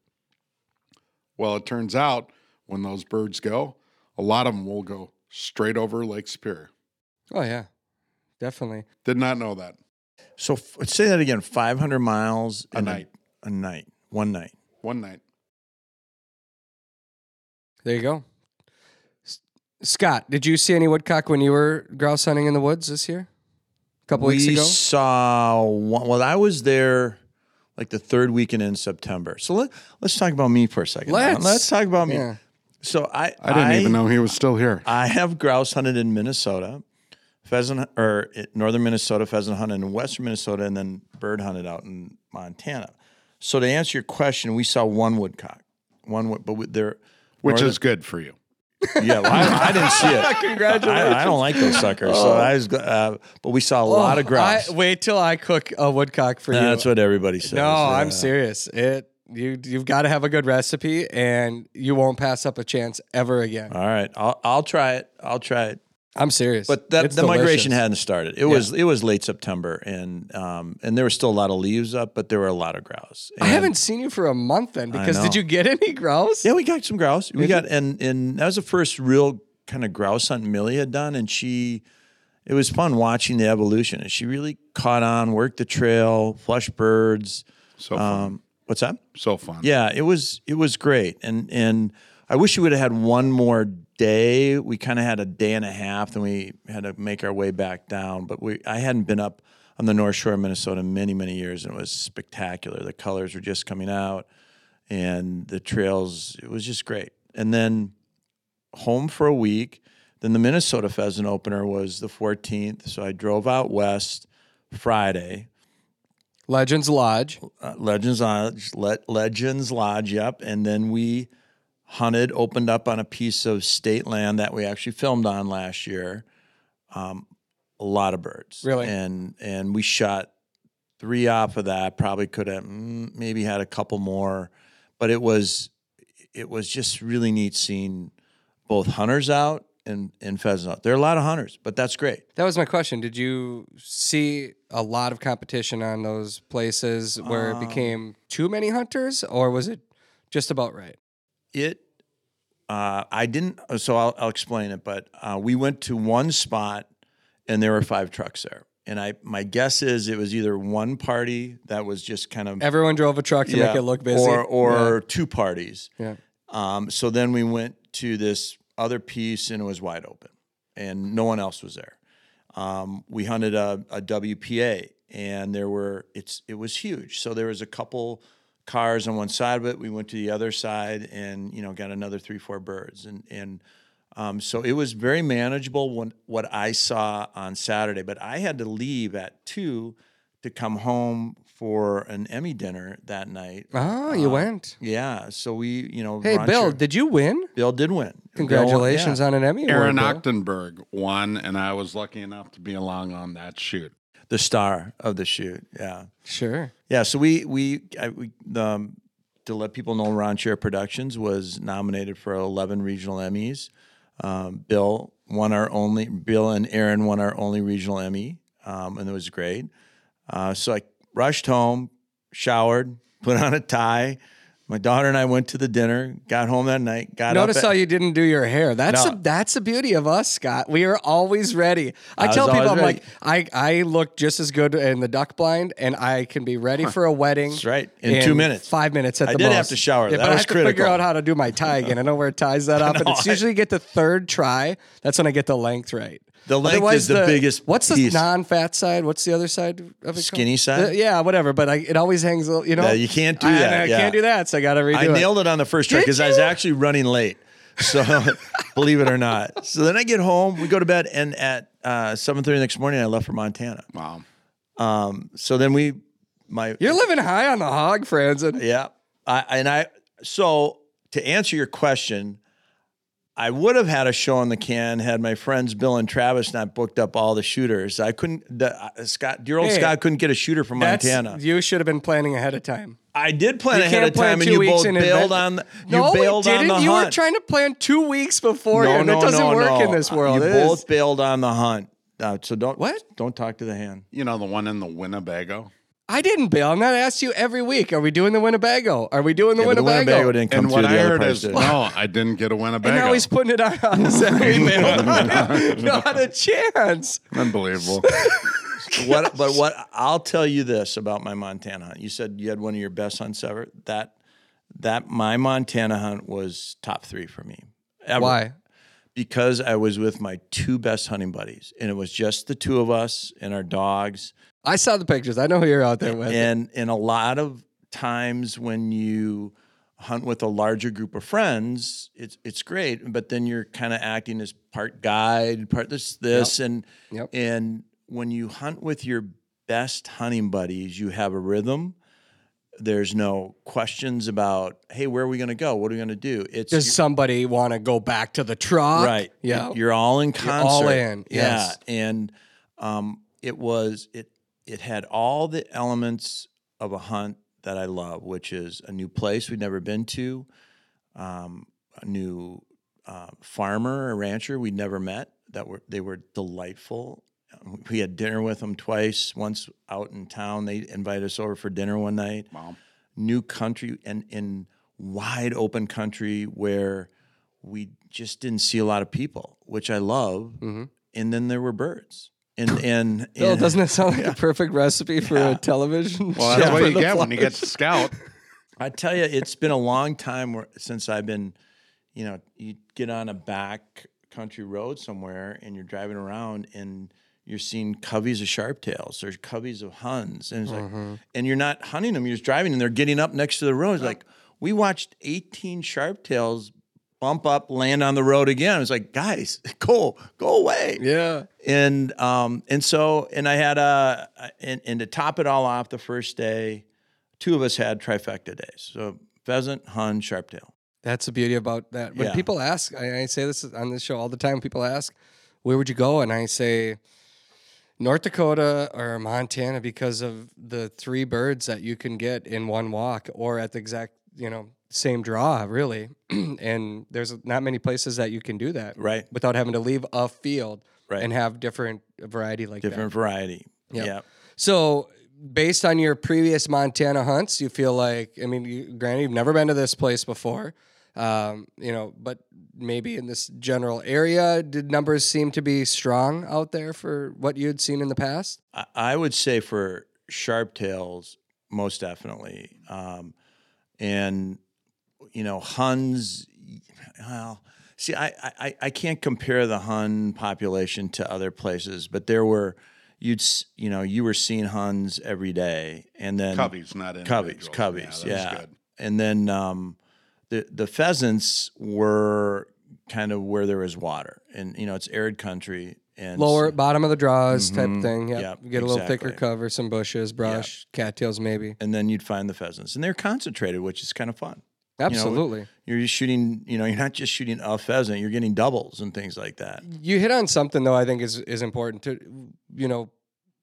Speaker 4: Well, it turns out when those birds go, a lot of them will go straight over Lake Superior.
Speaker 2: Oh yeah, definitely.
Speaker 4: Did not know that.
Speaker 3: So f- say that again. Five hundred miles
Speaker 4: A night.
Speaker 3: A, night. One night.
Speaker 4: One night.
Speaker 2: There you go. S- Scott, did you see any woodcock when you were grouse hunting in the woods this year? A couple
Speaker 3: we
Speaker 2: weeks ago.
Speaker 3: We saw one. Well, I was there like the third weekend in September. So let let's talk about me for a second.
Speaker 2: Let's.
Speaker 3: let's talk about me.
Speaker 2: Yeah.
Speaker 3: So I
Speaker 4: I didn't even know he was still here.
Speaker 3: I have grouse hunted in Minnesota, pheasant or northern Minnesota, pheasant hunted in western Minnesota, and then bird hunted out in Montana. So to answer your question, we saw one woodcock, one, wood- but we- there,
Speaker 4: Which
Speaker 3: northern-
Speaker 4: is good for you.
Speaker 3: Yeah, well, I, I didn't see it.
Speaker 2: Congratulations.
Speaker 3: I, I don't like those suckers. So I was, uh, but we saw a lot of grouse.
Speaker 2: Oh, I, wait till I cook a woodcock for you.
Speaker 3: That's what everybody says.
Speaker 2: no, I'm serious. It you you've got to have a good recipe, and you won't pass up a chance ever again.
Speaker 3: All right, I'll I'll try it. I'll try it.
Speaker 2: I'm serious.
Speaker 3: But that,
Speaker 2: It's
Speaker 3: the migration hadn't started. It was it was late September, and um and there were still a lot of leaves up, but there were a lot of grouse.
Speaker 2: I haven't seen you for a month then. Because did you get any grouse?
Speaker 3: Yeah, we got some grouse. We
Speaker 2: Did
Speaker 3: got and and that was the first real kind of grouse hunt Millie had done, and she. It was fun watching the evolution, and she really caught on, worked the trail, flushed birds.
Speaker 4: So fun.
Speaker 3: Um, what's that?
Speaker 4: so fun.
Speaker 3: Yeah, it was it was great, and and I wish we would have had one more day. We kind of had a day and a half, then we had to make our way back down. But we I hadn't been up on the North Shore of Minnesota many many years, and it was spectacular. The colors were just coming out, and the trails. It was just great. And then home for a week. Then the Minnesota pheasant opener was the 14th, so I drove out west Friday
Speaker 2: Legends Lodge.
Speaker 3: uh, Legends Lodge, Le- Legends Lodge, yep. And then we hunted, opened up on a piece of state land that we actually filmed on last year. Um, a lot of birds,
Speaker 2: Really?
Speaker 3: and and we shot three off of that. Probably could have mm, maybe had a couple more, but it was it was just really neat seeing both hunters out and and pheasants out. There are a lot of hunters, but that's great.
Speaker 2: That was my question. Did you see a lot of competition on those places where
Speaker 3: Um,
Speaker 2: it became too many hunters, or was it just about right?
Speaker 3: It uh, i didn't so i'll, I'll explain it but uh, we went to one spot and there were five trucks there. And i my guess is it was either one party that was just kind of
Speaker 2: Everyone drove a truck to make it look busy,
Speaker 3: or or two parties.
Speaker 2: Yeah.
Speaker 3: um, so then we went to this other piece and it was wide open and no one else was there. Um, we hunted a, a WPA and there were it's it was huge. So there was a couple cars on one side of it. We went to the other side and you know got another three four birds and and um, so it was very manageable when what I saw on Saturday. But I had to leave at two to come home for an Emmy dinner that night.
Speaker 2: Oh, you
Speaker 3: Uh,
Speaker 2: went.
Speaker 3: Yeah, so we you know
Speaker 2: Hey,
Speaker 3: Ron
Speaker 2: Bill,
Speaker 3: Sher-
Speaker 2: did you win?
Speaker 3: Bill did win.
Speaker 2: Congratulations
Speaker 3: Bill- yeah.
Speaker 2: on an Emmy award.
Speaker 4: Aaron
Speaker 2: Bill.
Speaker 4: Ochtenberg won, and I was lucky enough to be along on that shoot.
Speaker 3: The star of the shoot. Yeah.
Speaker 2: Sure.
Speaker 3: Yeah, so we we, I, we um, to let people know, Ron Schara Productions was nominated for eleven regional Emmys. Um, Bill won our only. Bill and Aaron won our only regional Emmy, um, and it was great. Uh, so I rushed home, showered, put on a tie, My daughter and I went to the dinner, got home that night, got
Speaker 2: Notice
Speaker 3: up.
Speaker 2: how you didn't do your hair. That's
Speaker 3: No.
Speaker 2: a, that's the beauty of us, Scott. We are always ready. I,
Speaker 3: I
Speaker 2: tell people, I'm like, I, I look just as good in the duck blind, and I can be ready for a wedding.
Speaker 3: That's right. In two minutes.
Speaker 2: five minutes at
Speaker 3: I
Speaker 2: the most.
Speaker 3: I did have to shower.
Speaker 2: Yeah,
Speaker 3: That
Speaker 2: but I
Speaker 3: was
Speaker 2: have to figure out how to do my tie again. I don't it ties that often.
Speaker 3: No,
Speaker 2: it's
Speaker 3: I-
Speaker 2: usually get the third try. That's when I get the length right.
Speaker 3: The length
Speaker 2: Otherwise,
Speaker 3: is the biggest
Speaker 2: What's the
Speaker 3: piece.
Speaker 2: non-fat side? What's the other side of it? called?
Speaker 3: Skinny side?
Speaker 2: The- yeah, whatever. But I, it always hangs. a little- You know,
Speaker 3: Yeah, you can't do
Speaker 2: I-
Speaker 3: that,
Speaker 2: I,
Speaker 3: yeah.
Speaker 2: can't do that, so I got to redo
Speaker 3: I
Speaker 2: it.
Speaker 3: nailed it on the first try because I was actually running late. So believe it or not. So then I get home, we go to bed, and at uh, seven thirty next morning, I left for Montana.
Speaker 4: Wow.
Speaker 3: Um, so then we, my
Speaker 2: You're living high on the hog, Fransen.
Speaker 3: yeah, I and I. So to answer your question, I would have had a show in the can had my friends Bill and Travis not booked up all the shooters. I couldn't. The, uh, Scott, dear old
Speaker 2: Hey,
Speaker 3: Scott, couldn't get a shooter from Montana.
Speaker 2: You should have been planning ahead of time.
Speaker 3: I did plan
Speaker 2: You
Speaker 3: ahead
Speaker 2: can't
Speaker 3: of
Speaker 2: plan
Speaker 3: time, and
Speaker 2: two
Speaker 3: you
Speaker 2: weeks
Speaker 3: both
Speaker 2: in
Speaker 3: bailed
Speaker 2: advance.
Speaker 3: on. The, you
Speaker 2: no,
Speaker 3: bailed
Speaker 2: we didn't.
Speaker 3: the
Speaker 2: you
Speaker 3: hunt.
Speaker 2: were trying to plan two weeks before.
Speaker 3: No,
Speaker 2: and
Speaker 3: no,
Speaker 2: it doesn't
Speaker 3: no,
Speaker 2: work
Speaker 3: no.
Speaker 2: in this world.
Speaker 3: You
Speaker 2: It is-
Speaker 3: both bailed on the hunt. Uh, so don't
Speaker 2: What?
Speaker 3: Don't talk to the hand.
Speaker 4: You know the one in the Winnebago.
Speaker 2: I didn't bail. I'm not asked you every week. Are we doing the Winnebago? Are we doing the
Speaker 3: Yeah, but the
Speaker 2: Winnebago?
Speaker 3: Winnebago didn't come
Speaker 4: And what
Speaker 3: through.
Speaker 4: I
Speaker 3: other
Speaker 4: heard is
Speaker 3: did.
Speaker 4: no, I didn't get a Winnebago.
Speaker 2: and now he's putting it on us. and we bailed on him. Not a chance.
Speaker 4: Unbelievable.
Speaker 3: what, but what I'll tell you this about my Montana hunt. You said you had one of your best hunts ever. That that my Montana hunt was top three for me. Ever.
Speaker 2: Why?
Speaker 3: Because I was with my two best hunting buddies, and it was just the two of us and our dogs.
Speaker 2: I saw the pictures. I know who you're out there with.
Speaker 3: And and a lot of times when you hunt with a larger group of friends, it's it's great, but then you're kind of acting as part guide, part this this and
Speaker 2: Yep.
Speaker 3: and when you hunt with your best hunting buddies, you have a rhythm. There's no questions about, hey, where are we going to go? What are we going to do? It's
Speaker 2: Does somebody want to go back to the truck?
Speaker 3: right.
Speaker 2: Yeah.
Speaker 3: You're all in
Speaker 2: You're all in, yes.
Speaker 3: Yeah. And um, it was it it had all the elements of a hunt that I love, which is a new place we'd never been to, um, a new uh, farmer or rancher we'd never met. That were they were delightful. Um, We had dinner with them twice. Once out in town, they invited us over for dinner one night
Speaker 4: wow.
Speaker 3: new country and in wide open country where we just didn't see a lot of people, which I love.
Speaker 2: Mhm.
Speaker 3: And then there were birds. And and,
Speaker 2: Bill,
Speaker 3: and
Speaker 2: doesn't it sound like a perfect recipe for
Speaker 3: Yeah.
Speaker 2: a television
Speaker 4: Well,
Speaker 2: show
Speaker 4: that's what you
Speaker 2: the
Speaker 4: get when you get
Speaker 2: Flyers?
Speaker 4: to scout.
Speaker 3: I tell you, it's been a long time where, since I've been, you know, you get on a back country road somewhere and you're driving around and you're seeing coveys of sharptails, there's coveys of huns, and it's
Speaker 2: Mm-hmm.
Speaker 3: like, and you're not hunting them, you're just driving and they're getting up next to the road. It's like we watched 18 sharptails bump up, land on the road again. It's like, guys, go, go away
Speaker 2: Yeah.
Speaker 3: and um and so and I had a and, and to top it all off, the first day, two of us had trifecta days. So pheasant, hun, sharptail.
Speaker 2: That's the beauty about that. When
Speaker 3: Yeah.
Speaker 2: people ask, I, I say this on this show all the time. People ask, "Where would you go?" And I say, North Dakota or Montana because of the three birds that you can get in one walk, or at the exact you know same draw, really. and there's not many places that you can do that
Speaker 3: Right.
Speaker 2: without having to leave a field
Speaker 3: Right.
Speaker 2: and have different variety like that.
Speaker 3: Different variety.
Speaker 2: Yeah.
Speaker 3: Yeah.
Speaker 2: So, based on your previous Montana hunts, you feel like I mean, you, granted, you've never been to this place before, um, you know, but maybe in this general area, did numbers seem to be strong out there for what you'd seen in the past?
Speaker 3: I, I would say for sharp tails, most definitely. Um, and you know, Huns. Well, see, I, I I can't compare the Hun population to other places, but there were you'd you know you were seeing Huns every day, and then
Speaker 4: Coveys, not
Speaker 3: Coveys,
Speaker 4: individuals.
Speaker 3: coveys,
Speaker 4: yeah.
Speaker 3: yeah.
Speaker 4: Good.
Speaker 3: And then um, the the pheasants were kind of where there was water, and you know it's arid country and
Speaker 2: Lower bottom of the draws type
Speaker 3: Mhm.
Speaker 2: thing. Yep.
Speaker 3: Yep,
Speaker 2: You get a little thicker cover, some bushes, brush, cattails, maybe.
Speaker 3: and then you'd find the pheasants, and they're concentrated, which is kind of fun.
Speaker 2: Absolutely.
Speaker 3: You're just shooting, you know, you're not just shooting a pheasant, you're getting doubles and things like that.
Speaker 2: you hit on something though I think is is important to you know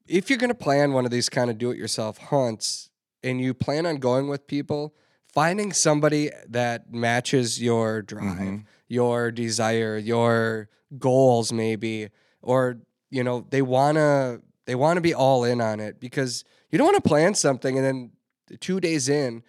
Speaker 2: if you're going to plan one of these kind of do it yourself hunts and you plan on going with people finding somebody that matches your drive
Speaker 3: Mhm.
Speaker 2: your desire your goals maybe or you know they want to they want to be all in on it because you don't want to plan something and then 2 days in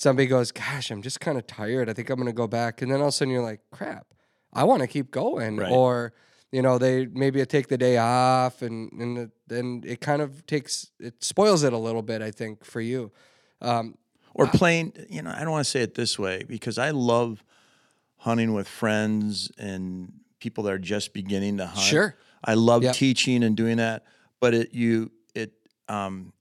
Speaker 2: somebody goes, "Gosh, I'm just kind of tired. I think I'm gonna go back," and then all of a sudden you're like, "Crap, I want to keep going,"
Speaker 3: Right.
Speaker 2: or you know they maybe take the day off, and and it- then it kind of takes it spoils it a little bit. I think for you. Um,
Speaker 3: or playing you know i don't want to say it this way because i love hunting with friends and people that are just beginning to hunt
Speaker 2: Sure.
Speaker 3: i love
Speaker 2: Yep.
Speaker 3: teaching and doing that but it you it um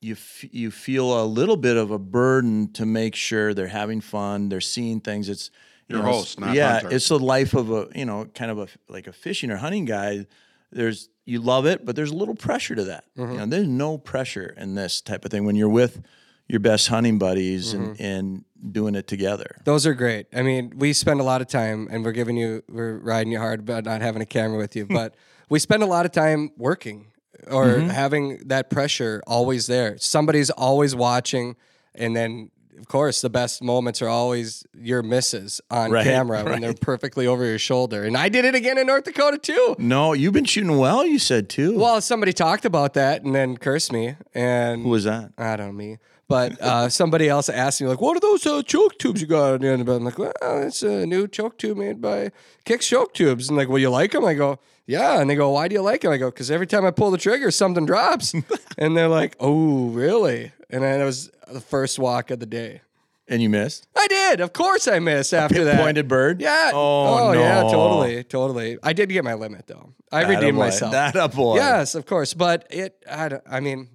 Speaker 3: you f- you feel a little bit of a burden to make sure they're having fun they're seeing things it's you
Speaker 4: Your
Speaker 3: know,
Speaker 4: host, not
Speaker 3: yeah
Speaker 4: hunter.
Speaker 3: it's the life of a you know kind of a like a fishing or hunting guy there's you love it but there's a little pressure to that
Speaker 2: Mm-hmm.
Speaker 3: you know there's no pressure in this type of thing when you're with your best hunting buddies and,
Speaker 2: Mm-hmm.
Speaker 3: and doing it together
Speaker 2: Those are great. I mean, we spend a lot of time, and we're giving you, we're riding you hard, but not having a camera with you. But we spend a lot of time working or
Speaker 3: Mm-hmm.
Speaker 2: having that pressure always there. Somebody's always watching, and then. Of course, the best moments are always your misses on
Speaker 3: Right,
Speaker 2: camera when they're perfectly over your shoulder. And I did it again in North Dakota too.
Speaker 3: no you've been shooting well you said too
Speaker 2: Well, somebody talked about that and then cursed me. And
Speaker 3: who was that
Speaker 2: I don't know me. But uh, somebody else asked me, like, what are those uh, choke tubes you got on the end of it? I'm like, well, it's a new choke tube made by Kicks Choke Tubes. And like, well, you like them? I go, yeah. And they go, why do you like them? I go, because every time I pull the trigger, something drops. and they're like, oh, really? And then it was the first walk of the day.
Speaker 3: and you missed
Speaker 2: I did. Of course I missed after that.
Speaker 3: pointed bird
Speaker 2: Yeah.
Speaker 3: oh, oh no
Speaker 2: yeah, totally. Totally. I did get my limit, though. I redeemed
Speaker 3: Attaboy.
Speaker 2: myself.
Speaker 3: that a boy
Speaker 2: Yes, of course. But it, I, don't- I mean,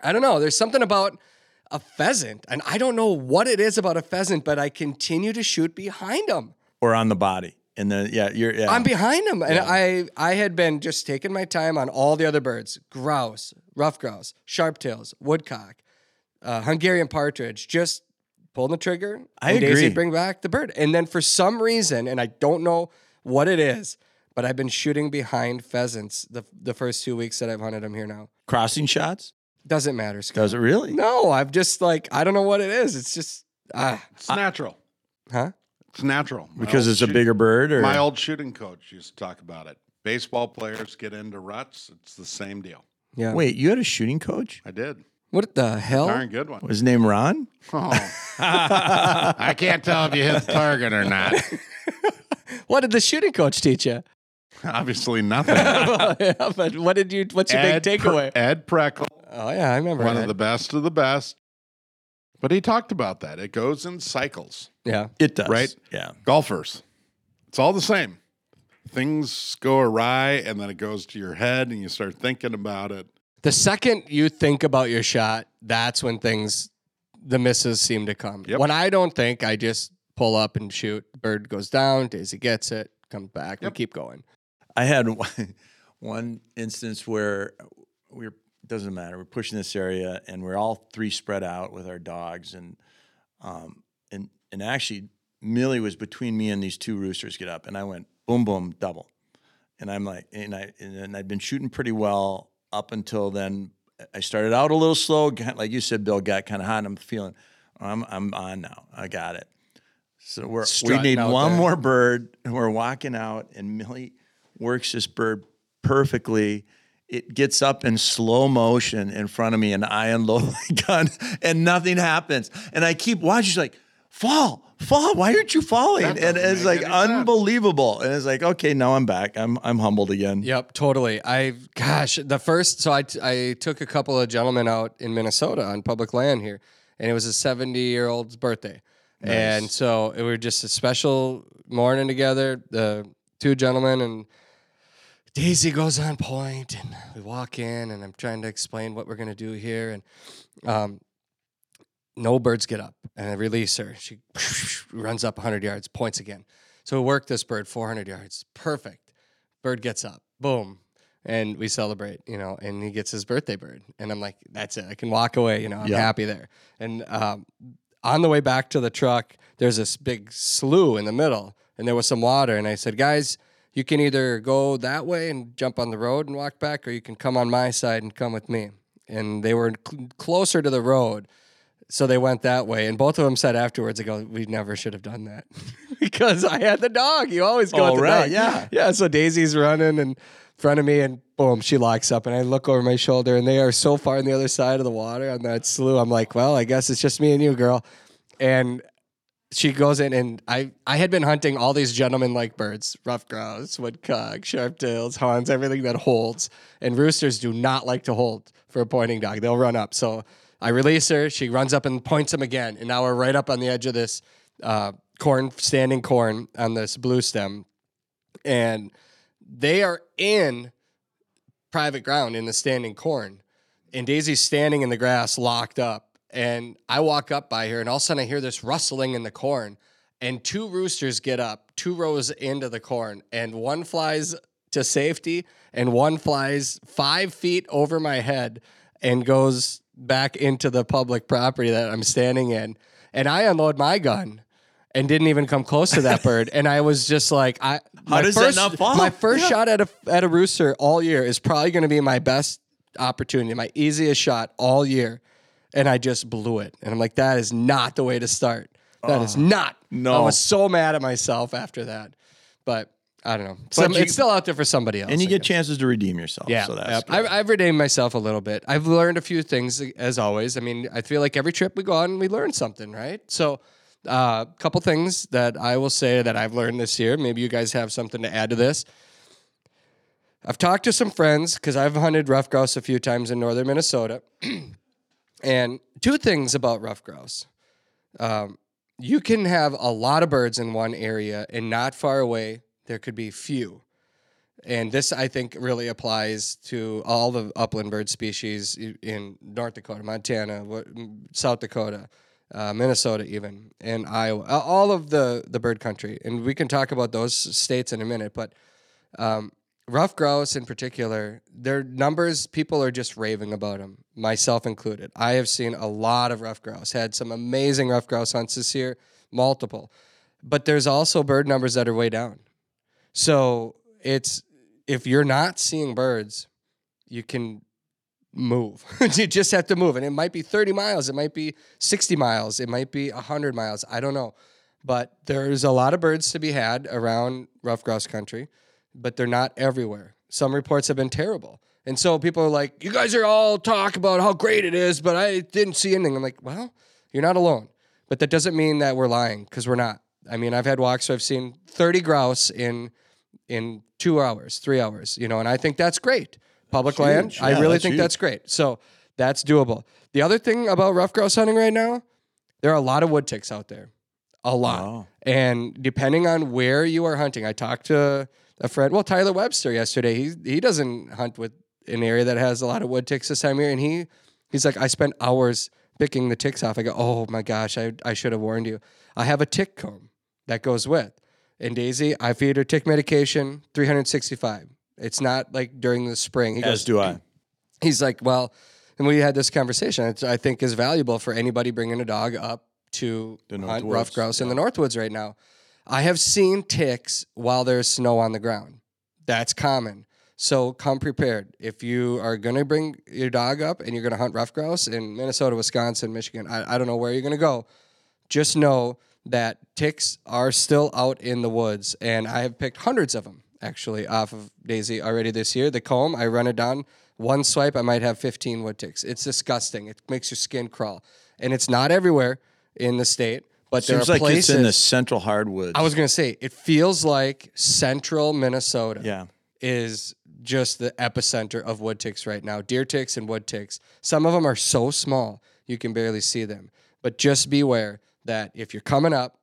Speaker 2: I don't know. There's something about a pheasant, and I don't know what it is about a pheasant, but I continue to shoot behind them.
Speaker 3: or on the body and then yeah you're yeah
Speaker 2: I'm behind them, and I, I had been just taking my time on all the other birds: grouse, ruffed grouse, sharptails, woodcock, uh, Hungarian partridge. Just pulling the trigger.
Speaker 3: I
Speaker 2: and Daisy
Speaker 3: agree.
Speaker 2: bring back the bird, and then for some reason, and I don't know what it is. But I've been shooting behind pheasants the the first two weeks that I've hunted them here now.
Speaker 3: crossing shots
Speaker 2: Doesn't matter, Scott.
Speaker 3: does it really
Speaker 2: No, I've just like I don't know what it is. It's just ah,
Speaker 4: It's natural.
Speaker 2: huh?
Speaker 4: It's natural. My
Speaker 3: because
Speaker 4: old
Speaker 3: it's a bigger bird or
Speaker 4: My old shooting coach used to talk about it. Baseball players get into ruts. It's the same deal.
Speaker 2: Yeah.
Speaker 3: wait you had a shooting coach
Speaker 4: I did.
Speaker 2: what the hell?
Speaker 4: Darn good one.
Speaker 3: was his name ron
Speaker 4: Oh. I can't tell if you hit the target or not.
Speaker 2: What did the shooting coach teach you?
Speaker 4: Obviously, nothing.
Speaker 2: yeah, but what did you? What's your
Speaker 4: Ed
Speaker 2: big
Speaker 4: Pre-
Speaker 2: takeaway?
Speaker 4: Ed Preckle,
Speaker 2: oh yeah, I remember.
Speaker 4: one
Speaker 2: Ed.
Speaker 4: of the best of the best. But he talked about that. It goes in cycles.
Speaker 2: Yeah.
Speaker 3: it does
Speaker 4: Right?
Speaker 3: yeah
Speaker 4: Golfers, it's all the same. Things go awry, and then it goes to your head, and you start thinking about it.
Speaker 2: The second you think about your shot, that's when things, the misses seem to come.
Speaker 4: Yep.
Speaker 2: When I don't think, I just pull up and shoot. Bird goes down. Daisy gets it. Comes back. We keep going.
Speaker 3: I had one, one instance where we were doesn't matter. We're pushing this area, and we're all three spread out with our dogs, and um, and actually Millie was between me and these two roosters get up, and I went boom boom double, and I'm like, and I and I'd been shooting pretty well up until then. I started out a little slow, got, like you said, Bill. Got kind of hot. And I'm feeling, I'm I'm on now. I got it. So we're we need one
Speaker 2: there.
Speaker 3: more bird, and we're walking out, and Millie works this bird perfectly. It gets up in slow motion in front of me, and I unload my gun, and nothing happens. And I keep watching. She's like, "Fall, fall! Why aren't you falling?"
Speaker 4: That
Speaker 3: And it's like
Speaker 4: any sense.
Speaker 3: unbelievable. And it's like, okay, now I'm back. I'm I'm humbled again.
Speaker 2: Yep, totally. I gosh, the first so I I took a couple of gentlemen out in Minnesota on public land here, and it was a 70 year old's birthday, and so it was just a special morning together. The two gentlemen and Daisy goes on point, and we walk in, and I'm trying to explain what we're gonna do here, and um, no birds get up, and I release her. She runs up 100 yards, points again. So we work this bird 400 yards, perfect. Bird gets up, boom, and we celebrate, you know, and he gets his birthday bird, and I'm like, that's it, I can walk away, you know, I'm happy there. And um, on the way back to the truck, there's this big slough in the middle, and there was some water, and I said, guys, you can either go that way and jump on the road and walk back, or you can come on my side and come with me. And they were cl- closer to the road, so they went that way. And both of them said afterwards, "I go, we never should have done that because I had the dog. You always go
Speaker 3: Oh,
Speaker 2: with the dog.
Speaker 3: yeah.
Speaker 2: yeah. So Daisy's running in front of me, and boom, she locks up, and I look over my shoulder, and they are so far on the other side of the water on that slough. I'm like, well, I guess it's just me and you, girl. and she goes in and I I had been hunting all these gentlemen like birds, ruffed grouse, woodcock, sharptails, huns, everything that holds. And roosters do not like to hold for a pointing dog. They'll run up. So I release her. She runs up and points him again. And now we're right up on the edge of this uh, corn, standing corn on this blue stem. And they are in private ground in the standing corn. And Daisy's standing in the grass, locked up. And I walk up by her, and all of a sudden I hear this rustling in the corn. And two roosters get up, two rows into the corn, and one flies to safety, and one flies five feet over my head and goes back into the public property that I'm standing in. And I unload my gun and didn't even come close to that bird. And I was just like, I
Speaker 3: How
Speaker 2: my
Speaker 3: does that
Speaker 2: first,
Speaker 3: not fall?
Speaker 2: My first
Speaker 3: Yeah.
Speaker 2: shot at a at a rooster all year is probably going to be my best opportunity, my easiest shot all year, and I just blew it. And I'm like, that is not the way to start. That is oh, not.
Speaker 3: Oh, no.
Speaker 2: I was so mad at myself after that, but I don't know. Some,
Speaker 3: you-
Speaker 2: it's still out there for somebody else.
Speaker 3: and you
Speaker 2: I
Speaker 3: get
Speaker 2: guess.
Speaker 3: chances to redeem yourself.
Speaker 2: Yeah,
Speaker 3: so that's
Speaker 2: yep. I've, I've redeemed myself a little bit. I've learned a few things as always. I mean, I feel like every trip we go on, we learn something, right? So, a uh, couple things that I will say that I've learned this year. Maybe you guys have something to add to this. I've talked to some friends because I've hunted ruffed grouse a few times in northern Minnesota, and two things about ruffed grouse. Um, you can have a lot of birds in one area, and not far away there could be few and this I think really applies to all the upland bird species in North Dakota, Montana, South Dakota, uh, Minnesota, even, and Iowa, all of the the bird country. And we can talk about those states in a minute, but um, ruffed grouse in particular, their numbers, people are just raving about them, myself included. I have seen a lot of ruffed grouse, had some amazing ruffed grouse hunts this year, multiple, but there's also bird numbers that are way down. So it's if you're not seeing birds, you can move. you just have to move. And it might be 30 miles, it might be 60 miles, it might be 100 miles. I don't know. But there's a lot of birds to be had around ruffed grouse country, but they're not everywhere. Some reports have been terrible. And so people are like, you guys are all talk about how great it is, but I didn't see anything. I'm like, well, you're not alone. But that doesn't mean that we're lying because we're not. I mean, I've had walks where I've seen 30 grouse in in two hours, three hours, you know, and I think that's great. Public land,
Speaker 3: huge.
Speaker 2: I
Speaker 3: Yeah,
Speaker 2: really
Speaker 3: that's
Speaker 2: think
Speaker 3: huge.
Speaker 2: that's great. So that's doable. The other thing about ruffed grouse hunting right now, there are a lot of wood ticks out there, a lot.
Speaker 3: Oh.
Speaker 2: And depending on where you are hunting, I talked to a friend, well, Tyler Webster yesterday. He he doesn't hunt with an area that has a lot of wood ticks this time of year, and he he's like, I spent hours picking the ticks off. I go, oh my gosh, I I should have warned you. I have a tick comb that goes with. And Daisy, I feed her tick medication, 365. It's not like during the spring. He
Speaker 3: As
Speaker 2: goes,
Speaker 3: do I.
Speaker 2: he's like, well, and we had this conversation. It's, I think is valuable for anybody bringing a dog up to hunt
Speaker 3: Woods,
Speaker 2: ruffed grouse in the Northwoods right now. I have seen ticks while there's snow on the ground. That's common. So come prepared. If you are going to bring your dog up and you're going to hunt ruffed grouse in Minnesota, Wisconsin, Michigan, I, I don't know where you're going to go. Just know that ticks are still out in the woods, and I have picked hundreds of them actually off of Daisy already this year. The comb, I run it down one swipe, I might have 15 wood ticks. It's disgusting. It makes your skin crawl, and it's not everywhere in the state, but there
Speaker 3: Seems
Speaker 2: are
Speaker 3: like
Speaker 2: places.
Speaker 3: it's in the central hardwoods.
Speaker 2: I was gonna say it feels like central Minnesota
Speaker 3: yeah.
Speaker 2: is just the epicenter of wood ticks right now. Deer ticks and wood ticks. Some of them are so small you can barely see them. But just beware that if you're coming up,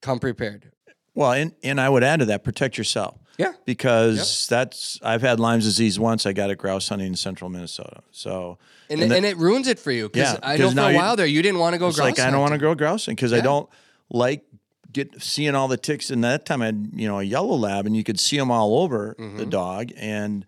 Speaker 2: come prepared.
Speaker 3: Well, and, and I would add to that, protect yourself.
Speaker 2: Yeah.
Speaker 3: Because that's I've had Lyme's disease once. I got it grouse hunting in central Minnesota. So
Speaker 2: And,
Speaker 3: And
Speaker 2: and, it ruins it for you. Because
Speaker 3: Yeah,
Speaker 2: I know
Speaker 3: 'cause
Speaker 2: for
Speaker 3: now
Speaker 2: a
Speaker 3: you-
Speaker 2: while there you didn't want to go
Speaker 3: it's
Speaker 2: grouse
Speaker 3: like I don't want to
Speaker 2: hunting.
Speaker 3: go grousing because I don't like get seeing all the ticks. And that time I had you know a yellow lab, and you could see them all over the
Speaker 2: Mm-hmm.
Speaker 3: dog, and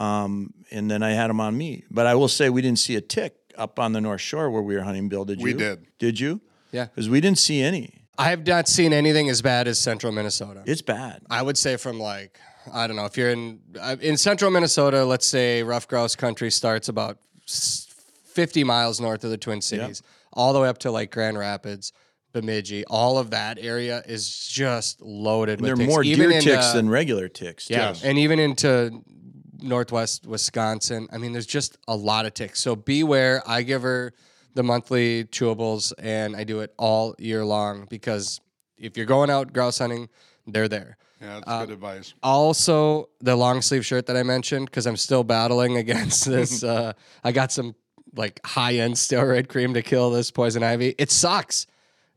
Speaker 3: um and then I had them on me. But I will say we didn't see a tick up on the North Shore where we were hunting. Bill, did you?
Speaker 4: We did.
Speaker 3: Did you?
Speaker 2: Yeah.
Speaker 3: Because we didn't see any.
Speaker 2: I have not seen anything as bad as central Minnesota.
Speaker 3: It's bad.
Speaker 2: I would say from like I don't know if you're in uh, in central Minnesota. Let's say ruffed grouse country starts about 50 miles north of the Twin Cities, all the way up to like Grand Rapids, Bemidji. All of that area is just loaded.
Speaker 3: There are
Speaker 2: with ticks.
Speaker 3: more deer
Speaker 2: in,
Speaker 3: ticks than regular ticks. too.
Speaker 2: yeah, and even into northwest Wisconsin. I mean, there's just a lot of ticks. So beware. I give her the monthly chewables, and I do it all year long because if you're going out grouse hunting, they're there.
Speaker 4: Yeah, that's
Speaker 2: Uh,
Speaker 4: good advice.
Speaker 2: Also, the long sleeve shirt that I mentioned because I'm still battling against this. uh, I got some like high end steroid cream to kill this poison ivy. It sucks.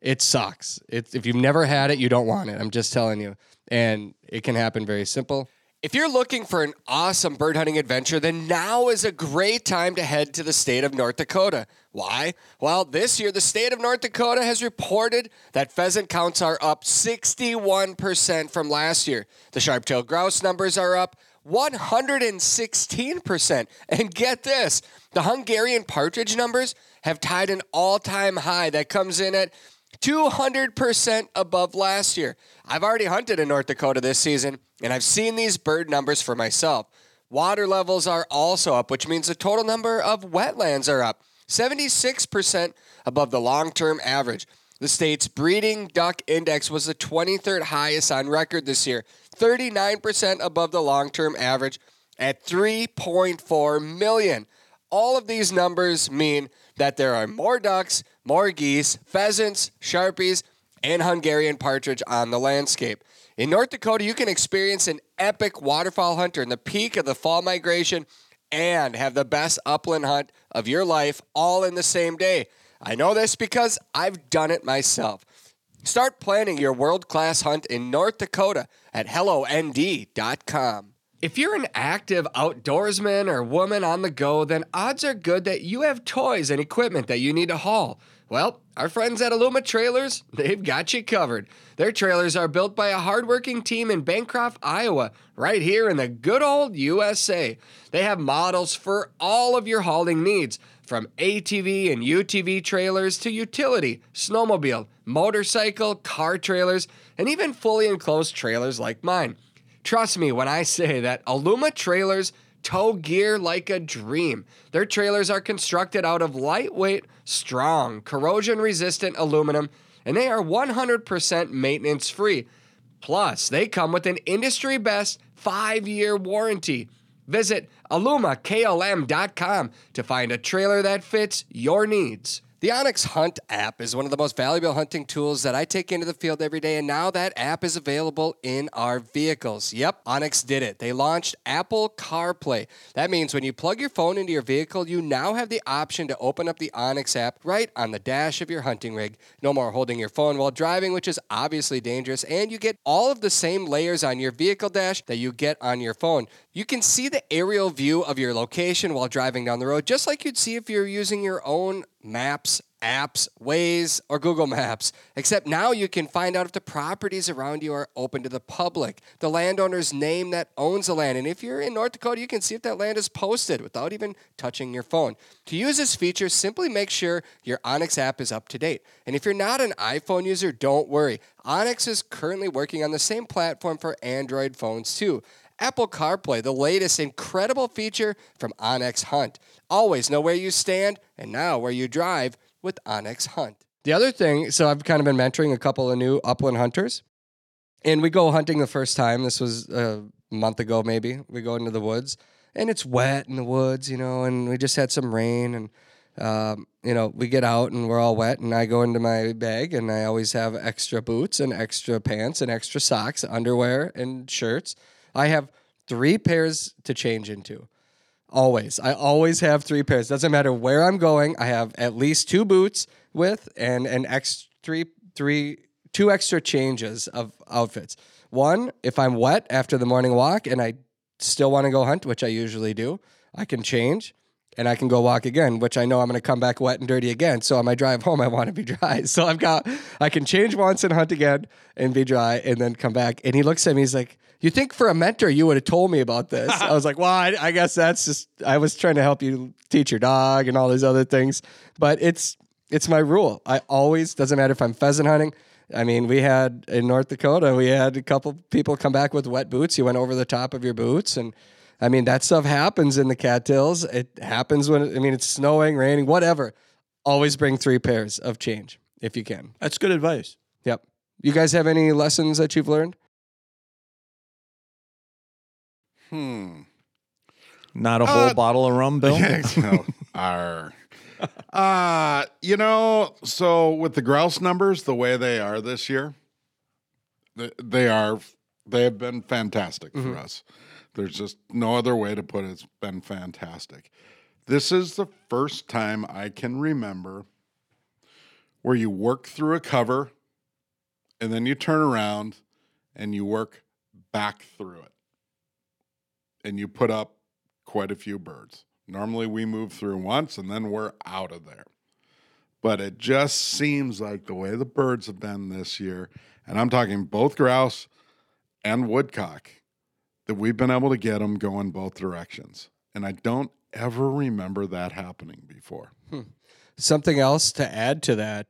Speaker 2: It sucks. It's if you've never had it, you don't want it. I'm just telling you. And it can happen very simple. If you're looking for an awesome bird hunting adventure, then now is a great time to head to the state of North Dakota. Why? Well, this year the state of North Dakota has reported that pheasant counts are up 61% from last year. The sharp-tailed grouse numbers are up 116%. And get this, the Hungarian partridge numbers have tied an all-time high that comes in at 200% above last year. I've already hunted in North Dakota this season, and I've seen these bird numbers for myself. Water levels are also up, which means the total number of wetlands are up 76% above the long term average. The state's breeding duck index was the 23rd highest on record this year, 39% above the long term average at 3.4 million. All of these numbers mean that there are more ducks, more geese, pheasants, sharpies, and Hungarian partridge on the landscape. In North Dakota, you can experience an epic waterfowl hunter in the peak of the fall migration and have the best upland hunt of your life all in the same day. I know this because I've done it myself. Start planning your world class hunt in North Dakota at HelloND.com. If you're an active outdoorsman or woman on the go, then odds are good that you have toys and equipment that you need to haul. Well, our friends at Aluma Trailers, they've got you covered. Their trailers are built by a hardworking team in Bancroft, Iowa, right here in the good old USA. They have models for all of your hauling needs, from ATV and UTV trailers to utility, snowmobile, motorcycle, car trailers, and even fully enclosed trailers like mine. Trust me when I say that Aluma trailers tow gear like a dream. Their trailers are constructed out of lightweight, strong, corrosion resistant aluminum, and they are 100% maintenance free. Plus, they come with an industry best five year warranty. Visit alumaklm.com to find a trailer that fits your needs. The onX Hunt app is one of the most valuable hunting tools that I take into the field every day, and now that app is available in our vehicles. Yep, onX did it. They launched Apple CarPlay. That means when you plug your phone into your vehicle, you now have the option to open up the onX app right on the dash of your hunting rig. No more holding your phone while driving, which is obviously dangerous, and you get all of the same layers on your vehicle dash that you get on your phone. You can see the aerial view of your location while driving down the road, just like you'd see if you're using your own maps, apps, Waze, or Google Maps. Except now you can find out if the properties around you are open to the public, the landowner's name that owns the land. And if you're in North Dakota, you can see if that land is posted without even touching your phone. To use this feature, simply make sure your onX app is up to date. And if you're not an iPhone user, don't worry. onX is currently working on the same platform for Android phones too. Apple CarPlay, the latest incredible feature from onX Hunt. Always know where you stand and now where you drive with onX Hunt. The other thing, so I've kind of been mentoring a couple of new upland hunters, and we go hunting the first time. This was a month ago, maybe. We go into the woods, and it's wet in the woods, you know, and we just had some rain, and um, you know, we get out and we're all wet, and I go into my bag, and I always have extra boots and extra pants and extra socks, underwear and shirts. I have three pairs to change into. Always. I always have three pairs. Doesn't matter where I'm going. I have at least two boots with and an extra three three two extra changes of outfits. One, if I'm wet after the morning walk and I still want to go hunt, which I usually do, I can change and I can go walk again, which I know I'm going to come back wet and dirty again. So on my drive home, I want to be dry. So I've got, I can change once and hunt again and be dry and then come back. And he looks at me, he's like, You think for a mentor, you would have told me about this? I was like, Well, I, I guess that's just, I was trying to help you teach your dog and all these other things. But it's, it's my rule. I always, doesn't matter if I'm pheasant hunting. I mean, we had in North Dakota, we had a couple people come back with wet boots. You went over the top of your boots and, I mean, that stuff happens in the cattails. It happens when, I mean, it's snowing, raining, whatever. Always bring three pairs of change if you can.
Speaker 3: That's good advice.
Speaker 2: Yep. You guys have any lessons that you've learned?
Speaker 4: Hmm.
Speaker 3: Not a whole
Speaker 4: Uh,
Speaker 3: bottle of rum, Bill.
Speaker 4: no, Uh, you know, so with the grouse numbers the way they are this year, th- they are they have been fantastic for us. There's just no other way to put it. It's been fantastic. This is the first time I can remember where you work through a cover and then you turn around and you work back through it. And you put up quite a few birds. Normally we move through once and then we're out of there. But it just seems like the way the birds have been this year, and I'm talking both grouse and woodcock, that we've been able to get them going both directions. And I don't ever remember that happening before. Hmm.
Speaker 2: Something else to add to that,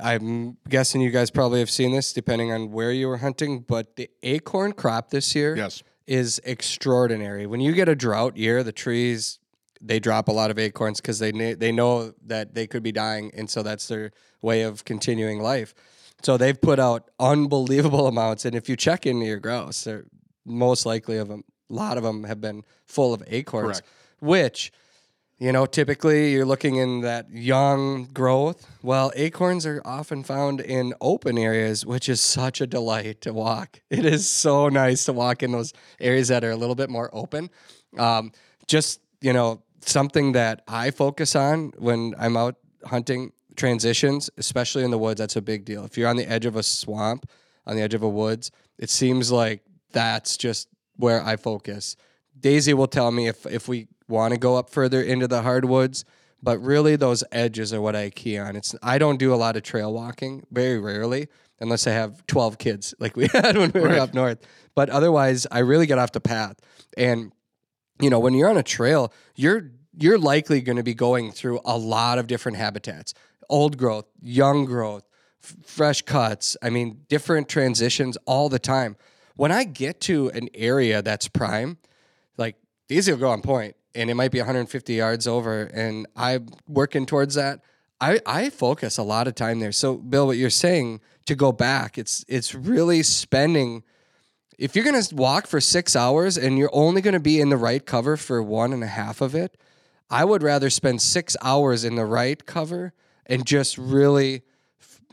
Speaker 2: I'm guessing you guys probably have seen this depending on where you were hunting, but the acorn crop this year
Speaker 4: Yes.
Speaker 2: Is extraordinary. When you get a drought year, the trees they drop a lot of acorns because they they know that they could be dying, and so that's their way of continuing life. So they've put out unbelievable amounts, and if you check into your grouse, they're most likely of them. A lot of them have been full of acorns,
Speaker 4: Correct.
Speaker 2: which you know, typically you're looking in that young growth. Well, acorns are often found in open areas, which is such a delight to walk. It is so nice to walk in those areas that are a little bit more open. Um, just, you know, something that I focus on when I'm out hunting transitions, especially in the woods, that's a big deal. If you're on the edge of a swamp, on the edge of a woods, it seems like that's just where I focus. Daisy will tell me if if we want to go up further into the hardwoods, but really those edges are what I key on. It's I don't do a lot of trail walking, very rarely, unless I have 12 kids like we had when we were up north. But otherwise, I really get off the path. And you know, when you're on a trail, you're you're likely going to be going through a lot of different habitats. Old growth, young growth, f- fresh cuts, I mean, different transitions all the time. When I get to an area that's prime, like these will go on point and it might be 150 yards over and i'm working towards that i i focus a lot of time there. So bill what you're saying to go back it's it's really spending if you're to walk for six hours and you're only to be in the right cover for one and a half of it i would rather spend six hours in the right cover and just really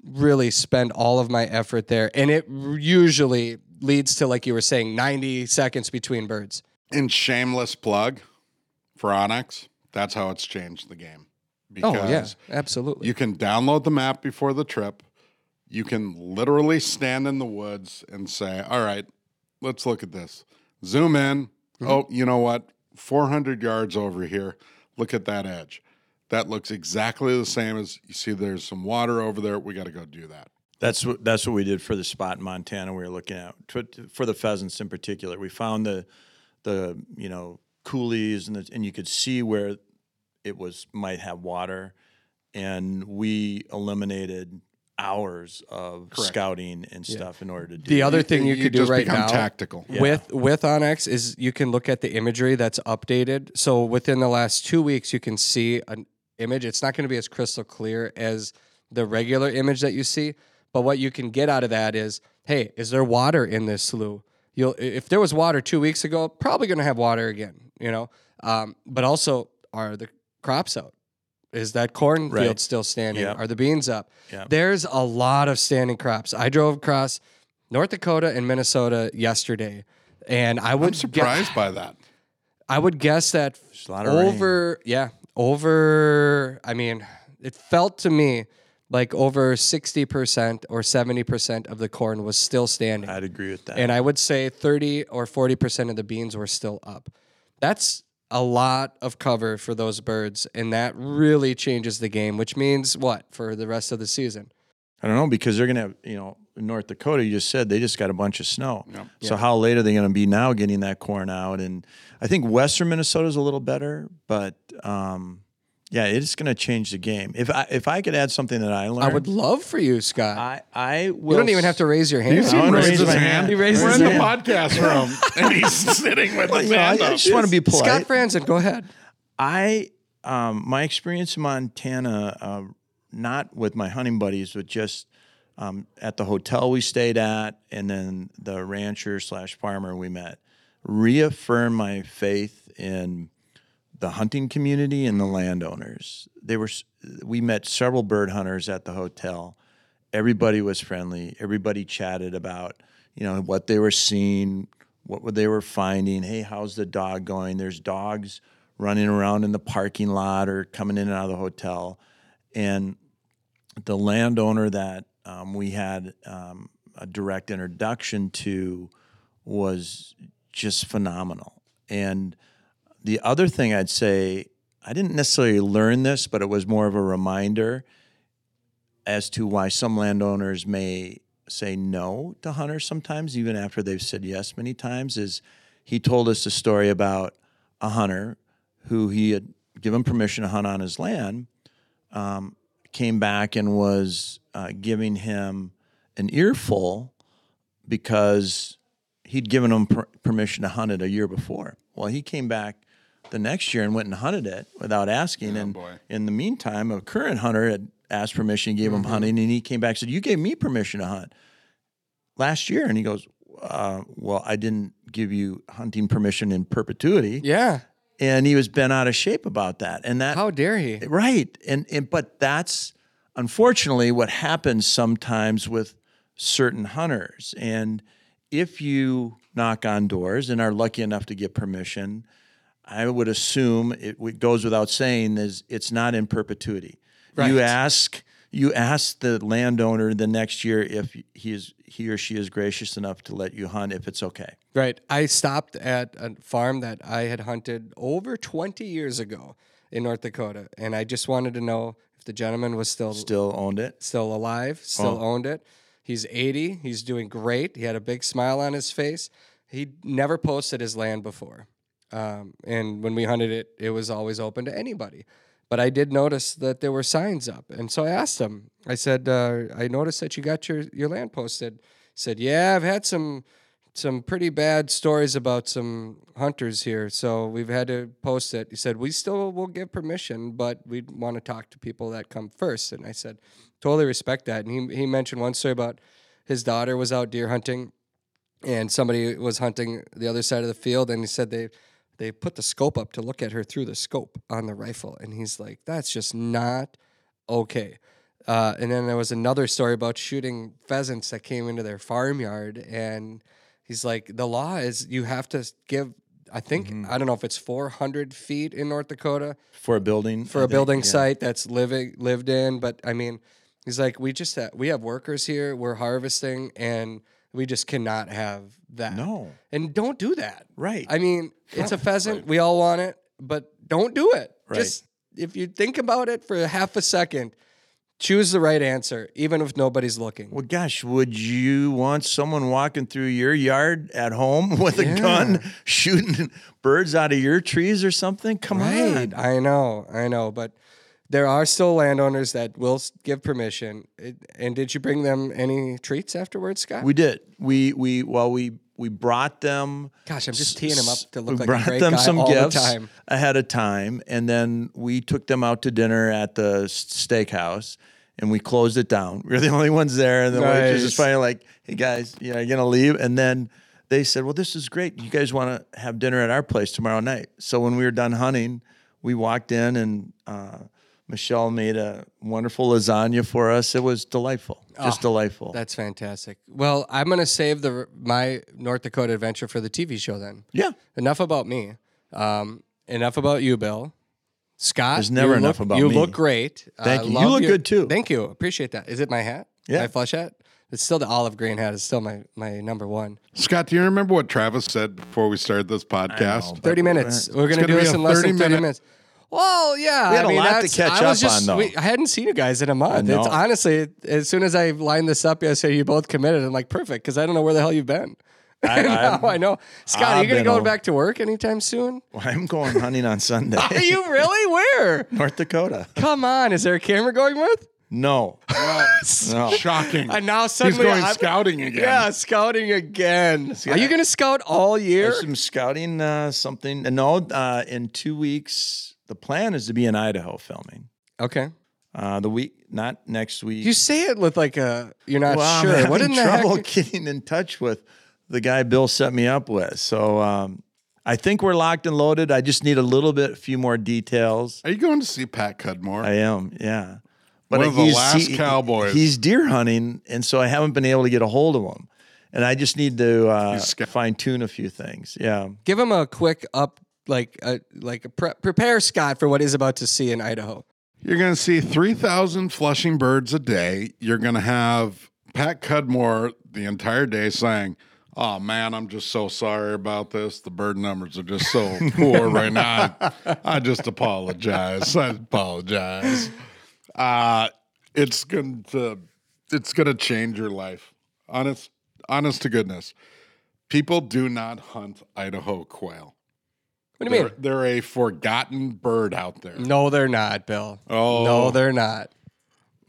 Speaker 2: really spend all of my effort there. And it usually leads to like you were saying 90 seconds between birds.
Speaker 4: And shameless plug for onX, that's how it's changed the game.
Speaker 2: Oh
Speaker 4: Because
Speaker 2: yeah, absolutely.
Speaker 4: You can download the map before the trip. You can literally stand in the woods and say, "All right, let's look at this." Zoom in.
Speaker 2: Mm-hmm.
Speaker 4: Oh, you know what? 400 yards over here. Look at that edge. That looks exactly the same as you see there's some water over there. We got to go do that.
Speaker 3: That's what that's what we did for the spot in Montana. We were looking at for, for the pheasants in particular. We found the the you know coulees and the, and you could see where it was might have water, and we eliminated hours of scouting and stuff in order to do
Speaker 2: the
Speaker 3: that.
Speaker 2: other thing you, could do
Speaker 4: just
Speaker 2: right
Speaker 4: become
Speaker 2: now
Speaker 4: tactical.
Speaker 2: with with onX is you can look at the imagery that's updated. So within the last two weeks, you can see an image. It's not going to be as crystal clear as the regular image that you see, but what you can get out of that is, hey, is there water in this slough? You'll if there was water two weeks ago, probably going to have water again. You know, um, but also are the crops out? Is that cornfield
Speaker 3: Right.
Speaker 2: still standing?
Speaker 3: Yep.
Speaker 2: Are the beans up?
Speaker 3: Yep.
Speaker 2: There's a lot of standing crops. I drove across North Dakota and Minnesota yesterday, and I would
Speaker 4: I'm surprised by that.
Speaker 2: I would guess that
Speaker 3: a lot of rain.
Speaker 2: over, yeah, over. I mean, it felt to me like over sixty percent or seventy percent of the corn was still standing,
Speaker 3: I'd agree with that.
Speaker 2: and I would say thirty or forty percent of the beans were still up. That's a lot of cover for those birds, and that really changes the game. Which means what for the rest of the season?
Speaker 3: I don't know because they're gonna have you know North Dakota. You just said they just got a bunch of snow. So how late are they going to be now getting that corn out? And I think Western Minnesota is a little better, but um, yeah, it's going to change the game. If I if I could add something that I learned,
Speaker 2: I would love for you, Scott.
Speaker 3: I I will.
Speaker 2: you don't even have to raise your hand.
Speaker 4: You see
Speaker 3: I
Speaker 4: him raise
Speaker 3: raise
Speaker 4: his hand.
Speaker 3: hand.
Speaker 2: He raised
Speaker 4: We're
Speaker 2: his
Speaker 4: in the
Speaker 2: hand.
Speaker 4: podcast room, and he's sitting with his
Speaker 3: You know, I,
Speaker 4: hand
Speaker 3: I just want to be polite.
Speaker 2: Scott Fransen, go ahead.
Speaker 3: I um, my experience in Montana, uh, not with my hunting buddies, but just um, at the hotel we stayed at, and then the rancher slash farmer we met, reaffirmed my faith in the hunting community and the landowners. They were we met several bird hunters at the hotel. Everybody was friendly. Everybody chatted about you know what they were seeing, what they were finding. Hey, how's the dog going? There's dogs running around in the parking lot or coming in and out of the hotel, and the landowner that um, we had um, a direct introduction to was just phenomenal. And the other thing I'd say, I didn't necessarily learn this, but it was more of a reminder as to why some landowners may say no to hunters sometimes, even after they've said yes many times. Is he told us a story about a hunter who he had given permission to hunt on his land, um, came back and was uh, giving him an earful because he'd given him per- permission to hunt it a year before. Well, he came back the next year and went and hunted it without asking. and
Speaker 4: boy.
Speaker 3: in the meantime, a current hunter had asked permission, gave him hunting, and he came back and said, "You gave me permission to hunt last year." And he goes, uh, "Well, I didn't give you hunting permission in perpetuity."
Speaker 2: Yeah.
Speaker 3: And he was bent out of shape about that. And that
Speaker 2: How dare he?
Speaker 3: Right. And, and but that's unfortunately what happens sometimes with certain hunters. And if you knock on doors and are lucky enough to get permission, I would assume it, goes without saying is it's not in perpetuity. You ask you ask the landowner the next year if he is he or she is gracious enough to let you hunt if it's okay.
Speaker 2: Right. I stopped at a farm that I had hunted over 20 years ago in North Dakota, and I just wanted to know if the gentleman was still
Speaker 3: Still owned it.
Speaker 2: still alive, still
Speaker 3: Oh.
Speaker 2: owned it. He's 80. He's doing great. He had a big smile on his face. He never posted his land before. Um, and when we hunted it, it was always open to anybody. But I did notice that there were signs up. And so I asked him, I said, uh, I noticed that you got your, your land posted. Said, Yeah, I've had some some pretty bad stories about some hunters here. So we've had to post it. He said, We still will give permission, but we'd want to talk to people that come first. And I said, Totally respect that. And he, he mentioned one story about his daughter was out deer hunting and somebody was hunting the other side of the field and he said they they put the scope up to look at her through the scope on the rifle and he's like that's just not okay uh, and then there was another story about shooting pheasants that came into their farmyard and he's like the law is you have to give i think i don't know if it's 400 feet in north dakota
Speaker 3: For a building.
Speaker 2: for
Speaker 3: I
Speaker 2: a
Speaker 3: think,
Speaker 2: building
Speaker 3: yeah.
Speaker 2: site that's living lived in. But I mean, he's like, we just ha- we have workers here. We're harvesting, and we just cannot have that.
Speaker 3: No.
Speaker 2: and don't do that.
Speaker 3: Right.
Speaker 2: I mean, it's a pheasant. We all want it, but don't do it.
Speaker 3: Right.
Speaker 2: Just if you think about it for half a second, choose the right answer, even if nobody's looking.
Speaker 3: Well, gosh, would you want someone walking through your yard at home with a gun shooting birds out of your trees or something? Come
Speaker 2: Right.
Speaker 3: on.
Speaker 2: I know. I know. But there are still landowners that will give permission. It, and did you bring them any treats afterwards, Scott?
Speaker 3: We did. We we well we we brought them.
Speaker 2: Gosh, I'm just teeing him up to look
Speaker 3: we
Speaker 2: like
Speaker 3: brought
Speaker 2: a great
Speaker 3: them
Speaker 2: guy
Speaker 3: some
Speaker 2: all
Speaker 3: gifts
Speaker 2: the time.
Speaker 3: ahead of time, and then we took them out to dinner at the steakhouse, and we closed it down. We were the only ones there, and the waitress
Speaker 2: Nice.
Speaker 3: is finally like, "Hey guys, you know, you're gonna leave," and then. They said, "Well, this is great. You guys want to have dinner at our place tomorrow night?" So when we were done hunting, we walked in, and uh, Michelle made a wonderful lasagna for us. It was delightful, just delightful.
Speaker 2: That's fantastic. Well, I'm gonna save the my North Dakota adventure for the TV show then.
Speaker 3: yeah,
Speaker 2: Enough about me. Um, enough about you, Bill. Scott,
Speaker 3: There's never enough
Speaker 2: look-
Speaker 3: about
Speaker 2: you
Speaker 3: me.
Speaker 2: look great.
Speaker 3: Thank
Speaker 2: I
Speaker 3: you. You look
Speaker 2: your-
Speaker 3: good, too.
Speaker 2: Thank you. Appreciate that. Is it my hat?
Speaker 3: Yeah.
Speaker 2: My flush hat. It's still the olive green hat. Is still my my number one.
Speaker 4: Scott, do you remember what Travis said before we started this podcast?
Speaker 3: know.
Speaker 2: Thirty minutes. We're gonna
Speaker 4: gonna
Speaker 2: do this in less than
Speaker 4: 30
Speaker 2: thirty
Speaker 4: minute-
Speaker 2: minutes. Well, yeah.
Speaker 3: We had
Speaker 2: I
Speaker 3: a
Speaker 2: mean,
Speaker 3: lot to
Speaker 2: that's-
Speaker 3: catch
Speaker 2: I was
Speaker 3: up
Speaker 2: just,
Speaker 3: on, though.
Speaker 2: we- I hadn't seen you guys in a month.
Speaker 3: know.
Speaker 2: It's honestly, as soon as I lined this up yesterday, you both committed. I'm like, perfect, because I don't know where the hell you've been.
Speaker 3: I-
Speaker 2: now I know. Scott, are you gonna go
Speaker 3: over-
Speaker 2: back to work anytime soon?
Speaker 3: I'm going hunting on Sunday.
Speaker 2: Are you really? Where?
Speaker 3: North Dakota.
Speaker 2: Come on. Is there a camera going with?
Speaker 3: No. no.
Speaker 4: Shocking.
Speaker 2: And now suddenly
Speaker 4: He's
Speaker 2: suddenly
Speaker 4: going
Speaker 2: I'm-
Speaker 4: scouting again.
Speaker 2: Yeah, scouting again. Are you gonna scout all year?
Speaker 3: There's some scouting uh, something. No, uh, in two weeks, the plan is to be in Idaho filming.
Speaker 2: Okay.
Speaker 3: Uh, the week, not next week.
Speaker 2: You say it with like a you're not
Speaker 3: well, I'm
Speaker 2: sure. What in
Speaker 3: having
Speaker 2: the
Speaker 3: trouble
Speaker 2: heck?
Speaker 3: getting in touch with the guy Bill set me up with. So um, I think we're locked and loaded. I just need a little bit, a few more details.
Speaker 4: Are you going to see Pat Cudmore?
Speaker 3: I am, yeah.
Speaker 4: One of the
Speaker 3: he's-
Speaker 4: last Cowboys.
Speaker 3: He's deer hunting, and so I haven't been able to get a hold of him. And I just need to uh,
Speaker 4: He's
Speaker 3: fine tune a few things. Yeah.
Speaker 2: Give him a quick up, like a like a pre- prepare Scott for what he's about to see in Idaho.
Speaker 4: You're going to see 3,000 flushing birds a day. You're going to have Pat Cudmore the entire day saying, Oh man, I'm just so sorry about this. The bird numbers are just so poor right now. I, I just apologize. I apologize. Uh, it's going to it's going to change your life. Honest honest to goodness. People do not hunt Idaho quail.
Speaker 2: What do you mean?
Speaker 4: They're, they're a forgotten bird out there.
Speaker 2: No, they're not, Bill.
Speaker 4: Oh.
Speaker 2: No, they're not.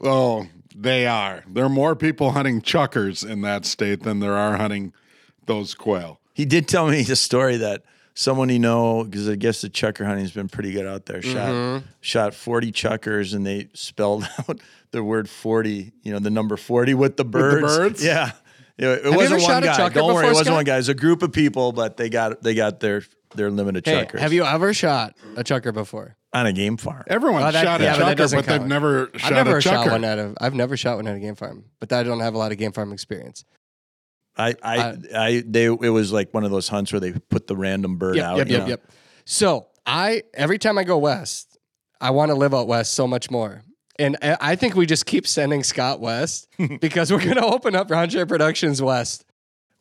Speaker 4: Oh, they are. There are more people hunting chukars in that state than there are hunting those quail.
Speaker 3: He did tell me the story that someone he know, because I guess the chukar hunting's been pretty good out there, shot
Speaker 2: Mm-hmm.
Speaker 3: shot 40 chukars and they spelled out the word 40, you know, the number 40 with the birds.
Speaker 4: birds?
Speaker 3: Yeah. Yeah, it wasn't one guy. Don't worry, it wasn't
Speaker 2: Scott?
Speaker 3: one guy. It was a group of people, but they got they got their their limited
Speaker 2: Hey,
Speaker 3: chukars.
Speaker 2: have you ever shot a chukar before?
Speaker 3: on a game farm?
Speaker 4: Everyone
Speaker 2: Oh, that-
Speaker 4: shot a
Speaker 2: yeah, but that
Speaker 4: chukar,
Speaker 2: doesn't
Speaker 4: but, they've
Speaker 2: count.
Speaker 4: never
Speaker 2: I've never
Speaker 4: a
Speaker 2: shot
Speaker 4: chukar.
Speaker 2: one at a. I've never shot one at a game farm, but I don't have a lot of game farm experience.
Speaker 3: I I,
Speaker 2: Uh,
Speaker 3: I they it was like one of those hunts where they put the random bird
Speaker 2: Yep,
Speaker 3: out.
Speaker 2: yep,
Speaker 3: you
Speaker 2: yep,
Speaker 3: know?
Speaker 2: yep. So I every time I go west, I want to live out west so much more. And I I think we just keep sending Scott west because we're going to open up Ron Schara Productions West.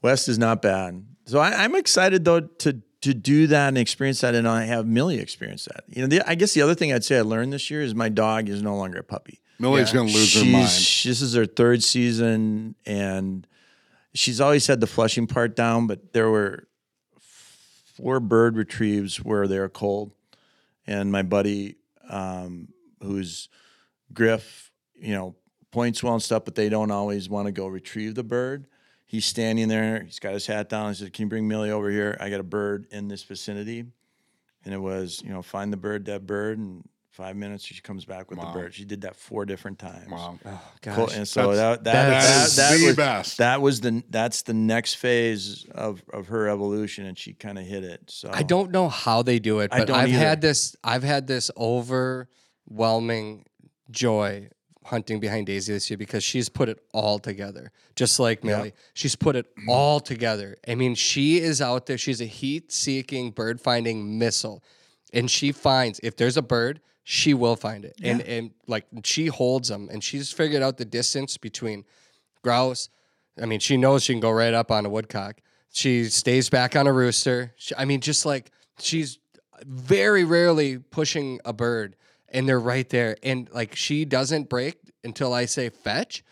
Speaker 3: West is not bad. So I, I'm excited though to to do that and experience that, and I have Millie experience that. You know, the, I guess the other thing I'd say I learned this year is my dog is no longer a puppy.
Speaker 4: Millie's going to lose her mind.
Speaker 3: this is her third season, and she's always had the flushing part down, but there were four bird retrieves where they're cold, and my buddy, um, who's Griff, you know, points well and stuff, but they don't always want to go retrieve the bird. He's standing there. He's got his hat down. He said, "Can you bring Millie over here? I got a bird in this vicinity." And it was, you know, find the bird, dead bird, and five minutes she comes back with
Speaker 4: Wow.
Speaker 3: the bird. She did that four different times.
Speaker 4: Wow.
Speaker 3: Oh, cool. And so
Speaker 4: That's-
Speaker 3: that that,
Speaker 2: that
Speaker 3: that,
Speaker 4: is
Speaker 3: that
Speaker 4: the
Speaker 3: was,
Speaker 4: best.
Speaker 3: That was the that's the next phase of of her evolution, and she kind of hit it. So
Speaker 2: I don't know how they do it,
Speaker 3: I
Speaker 2: but
Speaker 3: don't
Speaker 2: I've
Speaker 3: either.
Speaker 2: had this I've had this overwhelming joy hunting behind Daisy this year because she's put it all together. Just like Millie. She's put it all together. I mean, she is out there. She's a heat-seeking, bird-finding missile. And she finds if there's a bird, she will find it. And and like she holds them and she's figured out the distance between grouse. I mean, she knows she can go right up on a woodcock. She stays back on a rooster. She, I mean, just like she's very rarely pushing a bird and they're right there. And like she doesn't break until I say fetch.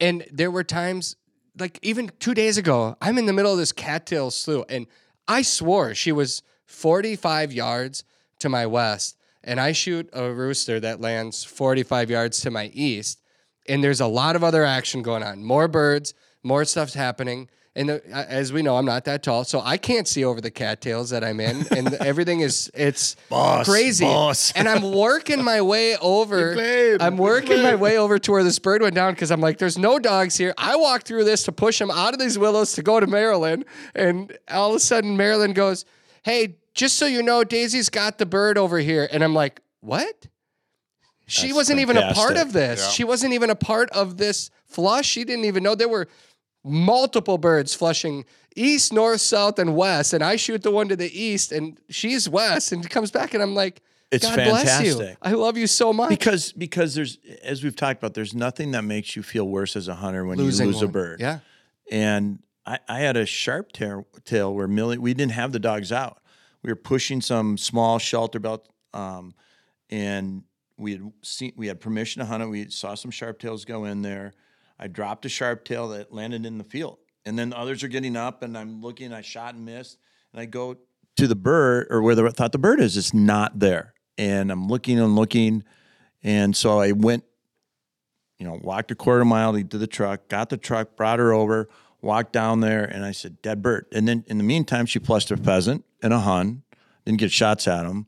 Speaker 2: And there were times, like even two days ago, I'm in the middle of this cattail slough and I swore she was 45 yards to my west. And I shoot a rooster that lands 45 yards to my east and there's a lot of other action going on. More birds, more stuff's happening. And the, as we know, I'm not that tall, so I can't see over the cattails that I'm in, and everything is it's
Speaker 3: Boss,
Speaker 2: crazy.
Speaker 3: boss.
Speaker 2: And I'm working my way over. I'm working my way over to where this bird went down because I'm like, there's no dogs here. I walked through this to push him out of these willows to go to Marilyn, and all of a sudden Marilyn goes, "Hey, just so you know, Daisy's got the bird over here," and I'm like, "What?" She
Speaker 3: That's
Speaker 2: wasn't even a part of this.
Speaker 4: Yeah.
Speaker 2: She wasn't even a part of this flush. She didn't even know there were multiple birds flushing east, north, south, and west. And I shoot the one to the east, and she's west, and comes back, and I'm like,
Speaker 3: It's
Speaker 2: God bless you.
Speaker 3: fantastic.
Speaker 2: I love you so much.
Speaker 3: because because there's as we've talked about, there's nothing that makes you feel worse as a hunter when
Speaker 2: Losing
Speaker 3: you lose a bird.
Speaker 2: Yeah.
Speaker 3: And I, I had a sharp tail, tail where Millie, we didn't have the dogs out. We were pushing some small shelter belt, um, and we had seen we had permission to hunt it. We saw some sharp tails go in there. I dropped a sharp tail that landed in the field, and then others are getting up, and I'm looking. I shot and missed, and I go to the bird or where the, I thought the bird is. It's not there, and I'm looking and looking, and so I went you know, walked a quarter mile to the truck, got the truck, brought her over, walked down there, and I said, dead bird. And then in the meantime, she flushed a pheasant and a hun, didn't get shots at him.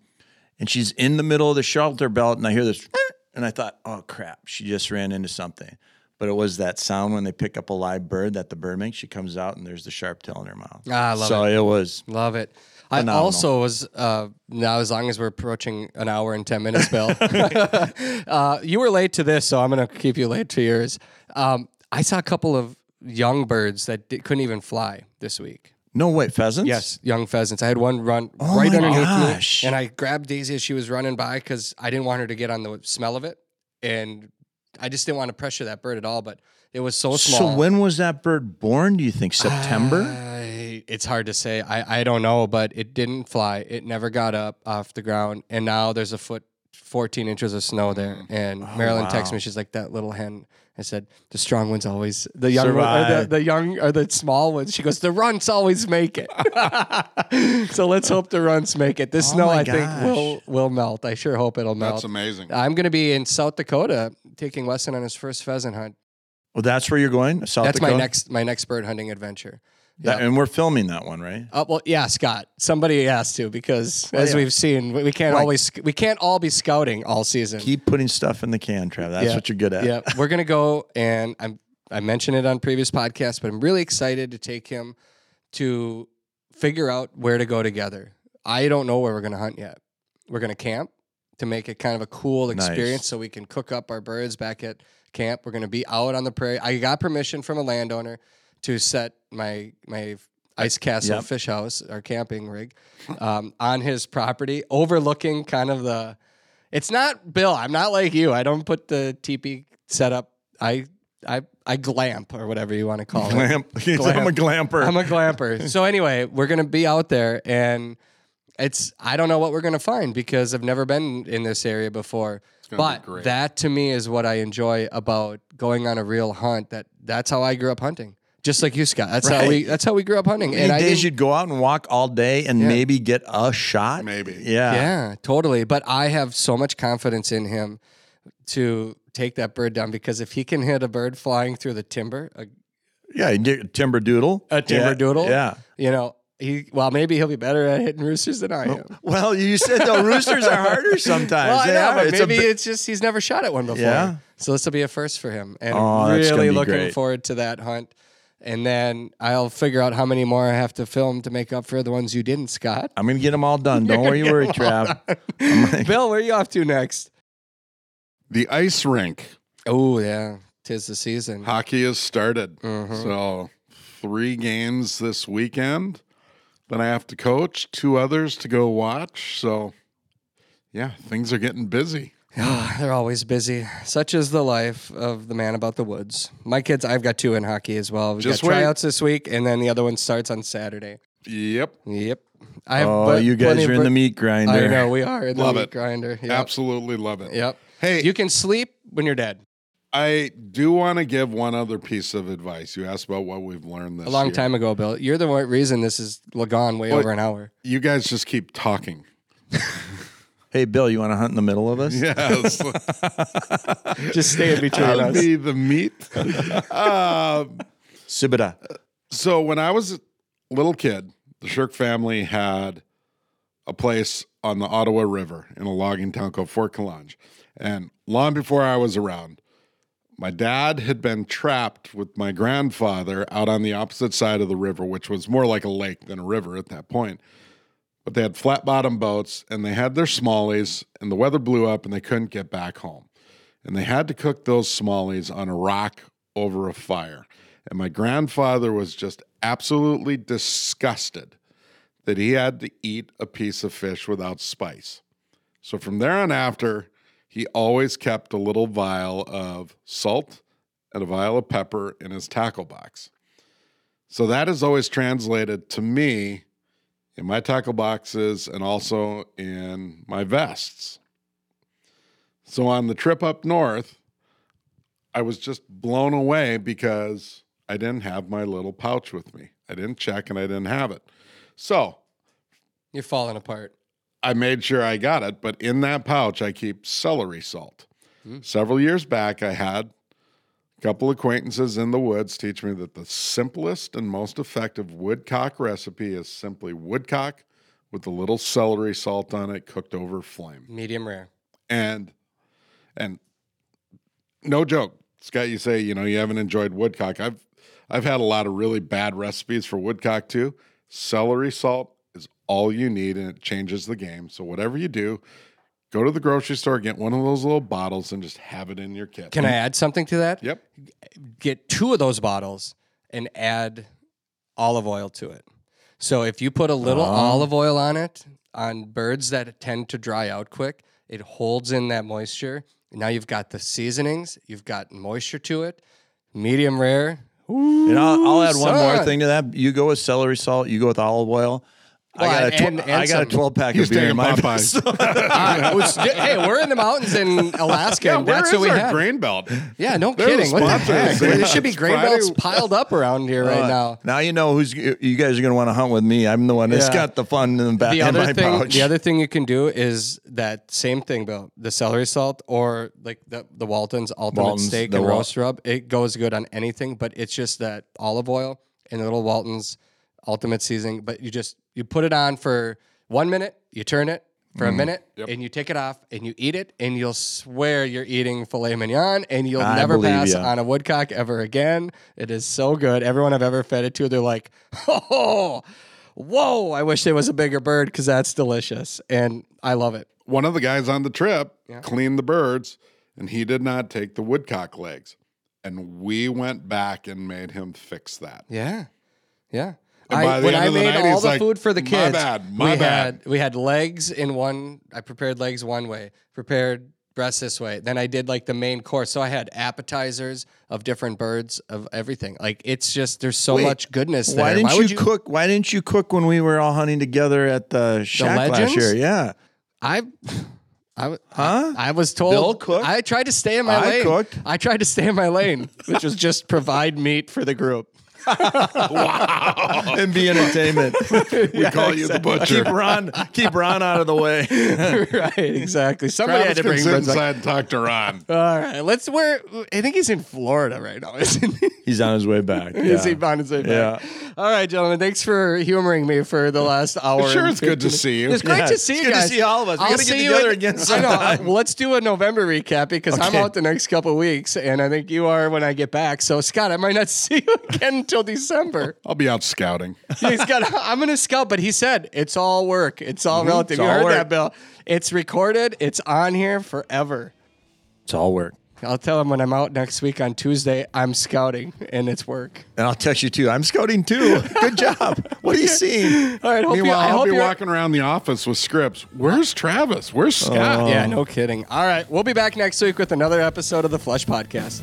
Speaker 3: And she's in the middle of the shelter belt, and I hear this, and I thought, oh crap, she just ran into something. But it was that sound when they pick up a live bird that the bird makes. She comes out and there's the sharp tail in her mouth.
Speaker 2: Ah, I love it.
Speaker 3: so it. was
Speaker 2: Love it. I
Speaker 3: Phenomenal.
Speaker 2: also was uh, now as long as we're approaching an hour and ten minutes, Bill. uh, you were late to this, so I'm going to keep you late to yours. Um, I saw a couple of young birds that couldn't even fly this week.
Speaker 3: no wait pheasants.
Speaker 2: Yes, young pheasants. I had one run
Speaker 3: Oh
Speaker 2: right underneath
Speaker 3: gosh.
Speaker 2: me, and I grabbed Daisy as she was running by because I didn't want her to get on the smell of it, and I just didn't want to pressure that bird at all. But it was so small.
Speaker 3: So when was that bird born? Do you think September?
Speaker 2: I, it's hard to say. I, I don't know, but it didn't fly. It never got up off the ground, and now there's a foot, 14 inches of snow there. Mm. And oh, Marilyn texted
Speaker 3: wow.
Speaker 2: me. She's like, "That little hen." I said, "The strong ones always, the young, one, or the, the young, or the small ones." She goes, "The runts always make it." so let's hope the runts make it. This
Speaker 3: Oh
Speaker 2: snow,
Speaker 3: my
Speaker 2: I think, will will melt. I sure hope it'll melt.
Speaker 4: That's amazing.
Speaker 2: I'm going to be in South Dakota taking Weston on his first pheasant hunt.
Speaker 3: well, that's where you're going. South
Speaker 2: That's
Speaker 3: Dakota?
Speaker 2: my next my next bird hunting adventure.
Speaker 3: That-
Speaker 2: Yeah.
Speaker 3: and we're filming that one, right?
Speaker 2: Uh, well, yeah, Scott. Somebody has to because, as
Speaker 3: yeah.
Speaker 2: we've seen, we can't
Speaker 3: Right.
Speaker 2: always we can't all be scouting all season.
Speaker 3: Keep putting stuff in the can, Trav. That's
Speaker 2: Yeah.
Speaker 3: what you're good at.
Speaker 2: yeah, we're gonna go, and I'm I mentioned it on previous podcasts, but I'm really excited to take him to figure out where to go together. I don't know where we're gonna hunt yet. We're gonna camp to make it kind of a cool
Speaker 3: Nice.
Speaker 2: experience, so we can cook up our birds back at camp. We're gonna be out on the prairie. I got permission from a landowner to set my my ice castle
Speaker 3: Yep.
Speaker 2: fish house, our camping rig, um, on his property, overlooking kind of the. It's not Bill. I'm not like you. I don't put the teepee setup. I I I glamp or whatever you want to call it.
Speaker 3: Glamp. I'm a glamper.
Speaker 2: I'm a glamper. so anyway, we're gonna be out there, and it's I don't know what we're gonna find because I've never been in this area before. But that to me is what I enjoy about going on a real hunt. That that's how I grew up hunting. Just like you, Scott. That's how
Speaker 3: Right.
Speaker 2: we. That's how we grew up hunting. And I
Speaker 3: days
Speaker 2: didn't-
Speaker 3: you'd go out and walk all day and
Speaker 2: Yeah.
Speaker 3: maybe get a shot.
Speaker 4: Maybe.
Speaker 3: Yeah.
Speaker 2: Yeah, totally. But I have so much confidence in him to take that bird down because if he can hit a bird flying through the timber, a,
Speaker 3: Yeah. you do- Timber doodle.
Speaker 2: a timber
Speaker 3: Yeah.
Speaker 2: doodle,
Speaker 3: Yeah.
Speaker 2: you know, he well maybe he'll be better at hitting roosters than I am.
Speaker 3: Well, you said the roosters are harder sometimes.
Speaker 2: Well, I
Speaker 3: They
Speaker 2: know,
Speaker 3: are.
Speaker 2: but
Speaker 3: It's a
Speaker 2: maybe
Speaker 3: bi-
Speaker 2: it's just he's never shot at one before.
Speaker 3: Yeah.
Speaker 2: So this will be a first for him, and
Speaker 3: Oh,
Speaker 2: I'm
Speaker 3: that's gonna
Speaker 2: really
Speaker 3: be
Speaker 2: looking
Speaker 3: great.
Speaker 2: forward to that hunt. And then I'll figure out how many more I have to film to make up for the ones you didn't, Scott.
Speaker 3: I'm going to get them all done. Don't worry, you worry, Trav. I'm like-
Speaker 2: Bill, where are you off to next?
Speaker 4: The ice rink.
Speaker 2: Oh yeah, tis the season.
Speaker 4: Hockey has started.
Speaker 2: Mhm.
Speaker 4: So three games this weekend Then I have to coach, two others to go watch. So yeah, things are getting busy.
Speaker 2: Ah, they're always busy. Such is the life of the man about the woods. My kids, I've got two in hockey as well. We
Speaker 4: Just
Speaker 2: got
Speaker 4: wait.
Speaker 2: tryouts this week, and then the other one starts on Saturday.
Speaker 4: Yep.
Speaker 2: Yep. I have
Speaker 3: oh,
Speaker 2: but
Speaker 3: you guys
Speaker 2: of
Speaker 3: are in the meat grinder.
Speaker 2: I know we are in
Speaker 4: Love
Speaker 2: the
Speaker 4: it.
Speaker 2: grinder. Yep.
Speaker 4: Absolutely love it.
Speaker 2: Yep.
Speaker 4: Hey,
Speaker 2: You can sleep when you're dead.
Speaker 4: I do want to give one other piece of advice. You asked about what we've learned this
Speaker 2: A long
Speaker 4: year.
Speaker 2: time ago, Bill. You're the one reason this is gone way
Speaker 4: Well,
Speaker 2: over an hour.
Speaker 4: You guys just keep talking.
Speaker 3: Hey, Bill, you want to hunt in the middle of us?
Speaker 4: Yes.
Speaker 2: Just stay in between
Speaker 4: That'll
Speaker 2: us.
Speaker 4: be the meat. um,
Speaker 3: Sibida.
Speaker 4: so when I was a little kid, the Sherck family had a place on the Ottawa River in a logging town called Fort Coulonge. And long before I was around, my dad had been trapped with my grandfather out on the opposite side of the river, which was more like a lake than a river at that point. But they had flat bottom boats and they had their smallies, and the weather blew up and they couldn't get back home. And they had to cook those smallies on a rock over a fire. And my grandfather was just absolutely disgusted that he had to eat a piece of fish without spice. So from there on after, he always kept a little vial of salt and a vial of pepper in his tackle box. So that is always translated to me in my tackle boxes and also in my vests. So on the trip up north, I was just blown away because I didn't have my little pouch with me. I didn't check and I didn't have it. So
Speaker 2: You're falling apart.
Speaker 4: I made sure I got it, but in that pouch, I keep celery salt. Hmm. Several years back, I had a couple acquaintances in the woods teach me that the simplest and most effective woodcock recipe is simply woodcock with a little celery salt on it cooked over flame.
Speaker 2: Medium rare.
Speaker 4: And and no joke, Scott, you say you know you haven't enjoyed woodcock. I've I've had a lot of really bad recipes for woodcock too. Celery salt is all you need, and it changes the game. So whatever you do, go to the grocery store, get one of those little bottles, and just have it in your kit.
Speaker 2: Can I add something to that?
Speaker 4: Yep.
Speaker 2: Get two of those bottles and add olive oil to it. So if you put a little ah. olive oil on it, on birds that tend to dry out quick, it holds in that moisture. Now you've got the seasonings, you've got moisture to it, medium rare.
Speaker 3: And I'll, I'll add one more thing to that. You go with celery salt. You go with olive oil.
Speaker 2: Well,
Speaker 3: I got a tw-
Speaker 2: and- and
Speaker 3: I got
Speaker 2: some-
Speaker 3: a twelve pack
Speaker 4: He's
Speaker 3: of beer
Speaker 4: taking
Speaker 3: in my
Speaker 4: Popeyes.
Speaker 2: It was- hey, we're in the mountains in Alaska.
Speaker 4: Yeah,
Speaker 2: and
Speaker 4: where
Speaker 2: that's
Speaker 4: is
Speaker 2: what we
Speaker 4: our
Speaker 2: had.
Speaker 4: grain belt?
Speaker 2: yeah, no
Speaker 4: They're the
Speaker 2: kidding. What the heck?
Speaker 4: sponsors.
Speaker 2: There should be
Speaker 4: It's
Speaker 2: grain
Speaker 4: Friday.
Speaker 2: belts piled up around here right
Speaker 3: Uh,
Speaker 2: now.
Speaker 3: Now you know who's you guys are going to want to hunt with me. I'm the one that's
Speaker 2: Yeah.
Speaker 3: got the fun in the back
Speaker 2: the
Speaker 3: in
Speaker 2: other
Speaker 3: my
Speaker 2: thing,
Speaker 3: pouch.
Speaker 2: the other thing you can do is that same thing, Bill. The celery salt or like the the Walton's Ultimate
Speaker 3: Walton's,
Speaker 2: Steak
Speaker 3: the
Speaker 2: and
Speaker 3: Wal-
Speaker 2: Roast Rub. It goes good on anything, but it's just that olive oil and the little Walton's Ultimate Seasoning. But you just you put it on for one minute, you turn it for a
Speaker 3: Mm.
Speaker 2: minute, and you take it off and you eat it, and you'll swear you're eating filet mignon, and you'll
Speaker 3: I
Speaker 2: never pass
Speaker 3: ya.
Speaker 2: on a woodcock ever again. It is so good. Everyone I've ever fed it to, they're like, oh. Whoa, I wish there was a bigger bird because that's delicious. And I love it.
Speaker 4: One of the guys on the trip cleaned the birds, and he did not take the woodcock legs. And we went back and made him fix that.
Speaker 2: Yeah. Yeah.
Speaker 4: And
Speaker 2: I, when I made
Speaker 4: night,
Speaker 2: all the
Speaker 4: like,
Speaker 2: food for the kids, "My
Speaker 4: bad, my
Speaker 2: we
Speaker 4: bad."
Speaker 2: had we had legs in one. I prepared legs one way, prepared breasts this way. Then I did like the main course. So I had appetizers of different birds of everything. Like it's just there's so
Speaker 3: Wait,
Speaker 2: much goodness there.
Speaker 3: Why didn't
Speaker 2: would
Speaker 3: you, cook? Why didn't you cook when we were all hunting together at the shack last year? Yeah,
Speaker 2: I.
Speaker 3: Huh?
Speaker 2: I was told? I tried to stay in my
Speaker 3: I
Speaker 2: lane.
Speaker 3: cooked.
Speaker 2: I tried to stay in my lane, which was just provide meat for the group.
Speaker 3: And be entertainment.
Speaker 4: We call you the butcher.
Speaker 3: keep Ron, keep Ron out of the way.
Speaker 2: right, exactly. Somebody
Speaker 4: Travis
Speaker 2: had to bring back.
Speaker 4: inside and talk to Ron.
Speaker 2: All right, let's. Where I think he's in Florida right now, isn't he?
Speaker 3: He's on his way back.
Speaker 2: Is
Speaker 3: Yeah.
Speaker 2: he on his way back?
Speaker 3: Yeah.
Speaker 2: All right, gentlemen. Thanks for humoring me for the last hour.
Speaker 4: Sure, it's good to see you.
Speaker 2: It's great
Speaker 3: Yeah,
Speaker 2: to see
Speaker 3: it's
Speaker 2: you
Speaker 3: good to see all of us. We gotta get
Speaker 2: see
Speaker 3: together
Speaker 2: in-
Speaker 3: again
Speaker 2: I know.
Speaker 3: sometime.
Speaker 2: Well, let's do a November recap because I'm out the next couple of weeks, and I think you are when I get back. So, Scott, I might not see you again until December.
Speaker 4: I'll be out scouting.
Speaker 2: He's got. I'm going to scout, but he said it's all work. It's all relative.
Speaker 3: Mm-hmm. It's
Speaker 2: you
Speaker 3: all
Speaker 2: heard
Speaker 3: work.
Speaker 2: that, Bill? It's recorded. It's on here forever.
Speaker 3: It's all work.
Speaker 2: I'll tell him when I'm out next week on Tuesday. I'm scouting, and it's work.
Speaker 3: And I'll text you too. I'm scouting too. Good job. What are you seeing?
Speaker 2: All right. Hope you,
Speaker 4: Meanwhile,
Speaker 2: I
Speaker 4: I'll
Speaker 2: hope
Speaker 4: be
Speaker 2: you're,
Speaker 4: walking around the office with scripts. Where's Travis? Where's Scott?
Speaker 2: Yeah, no kidding. All right. We'll be back next week with another episode of the Flush Podcast.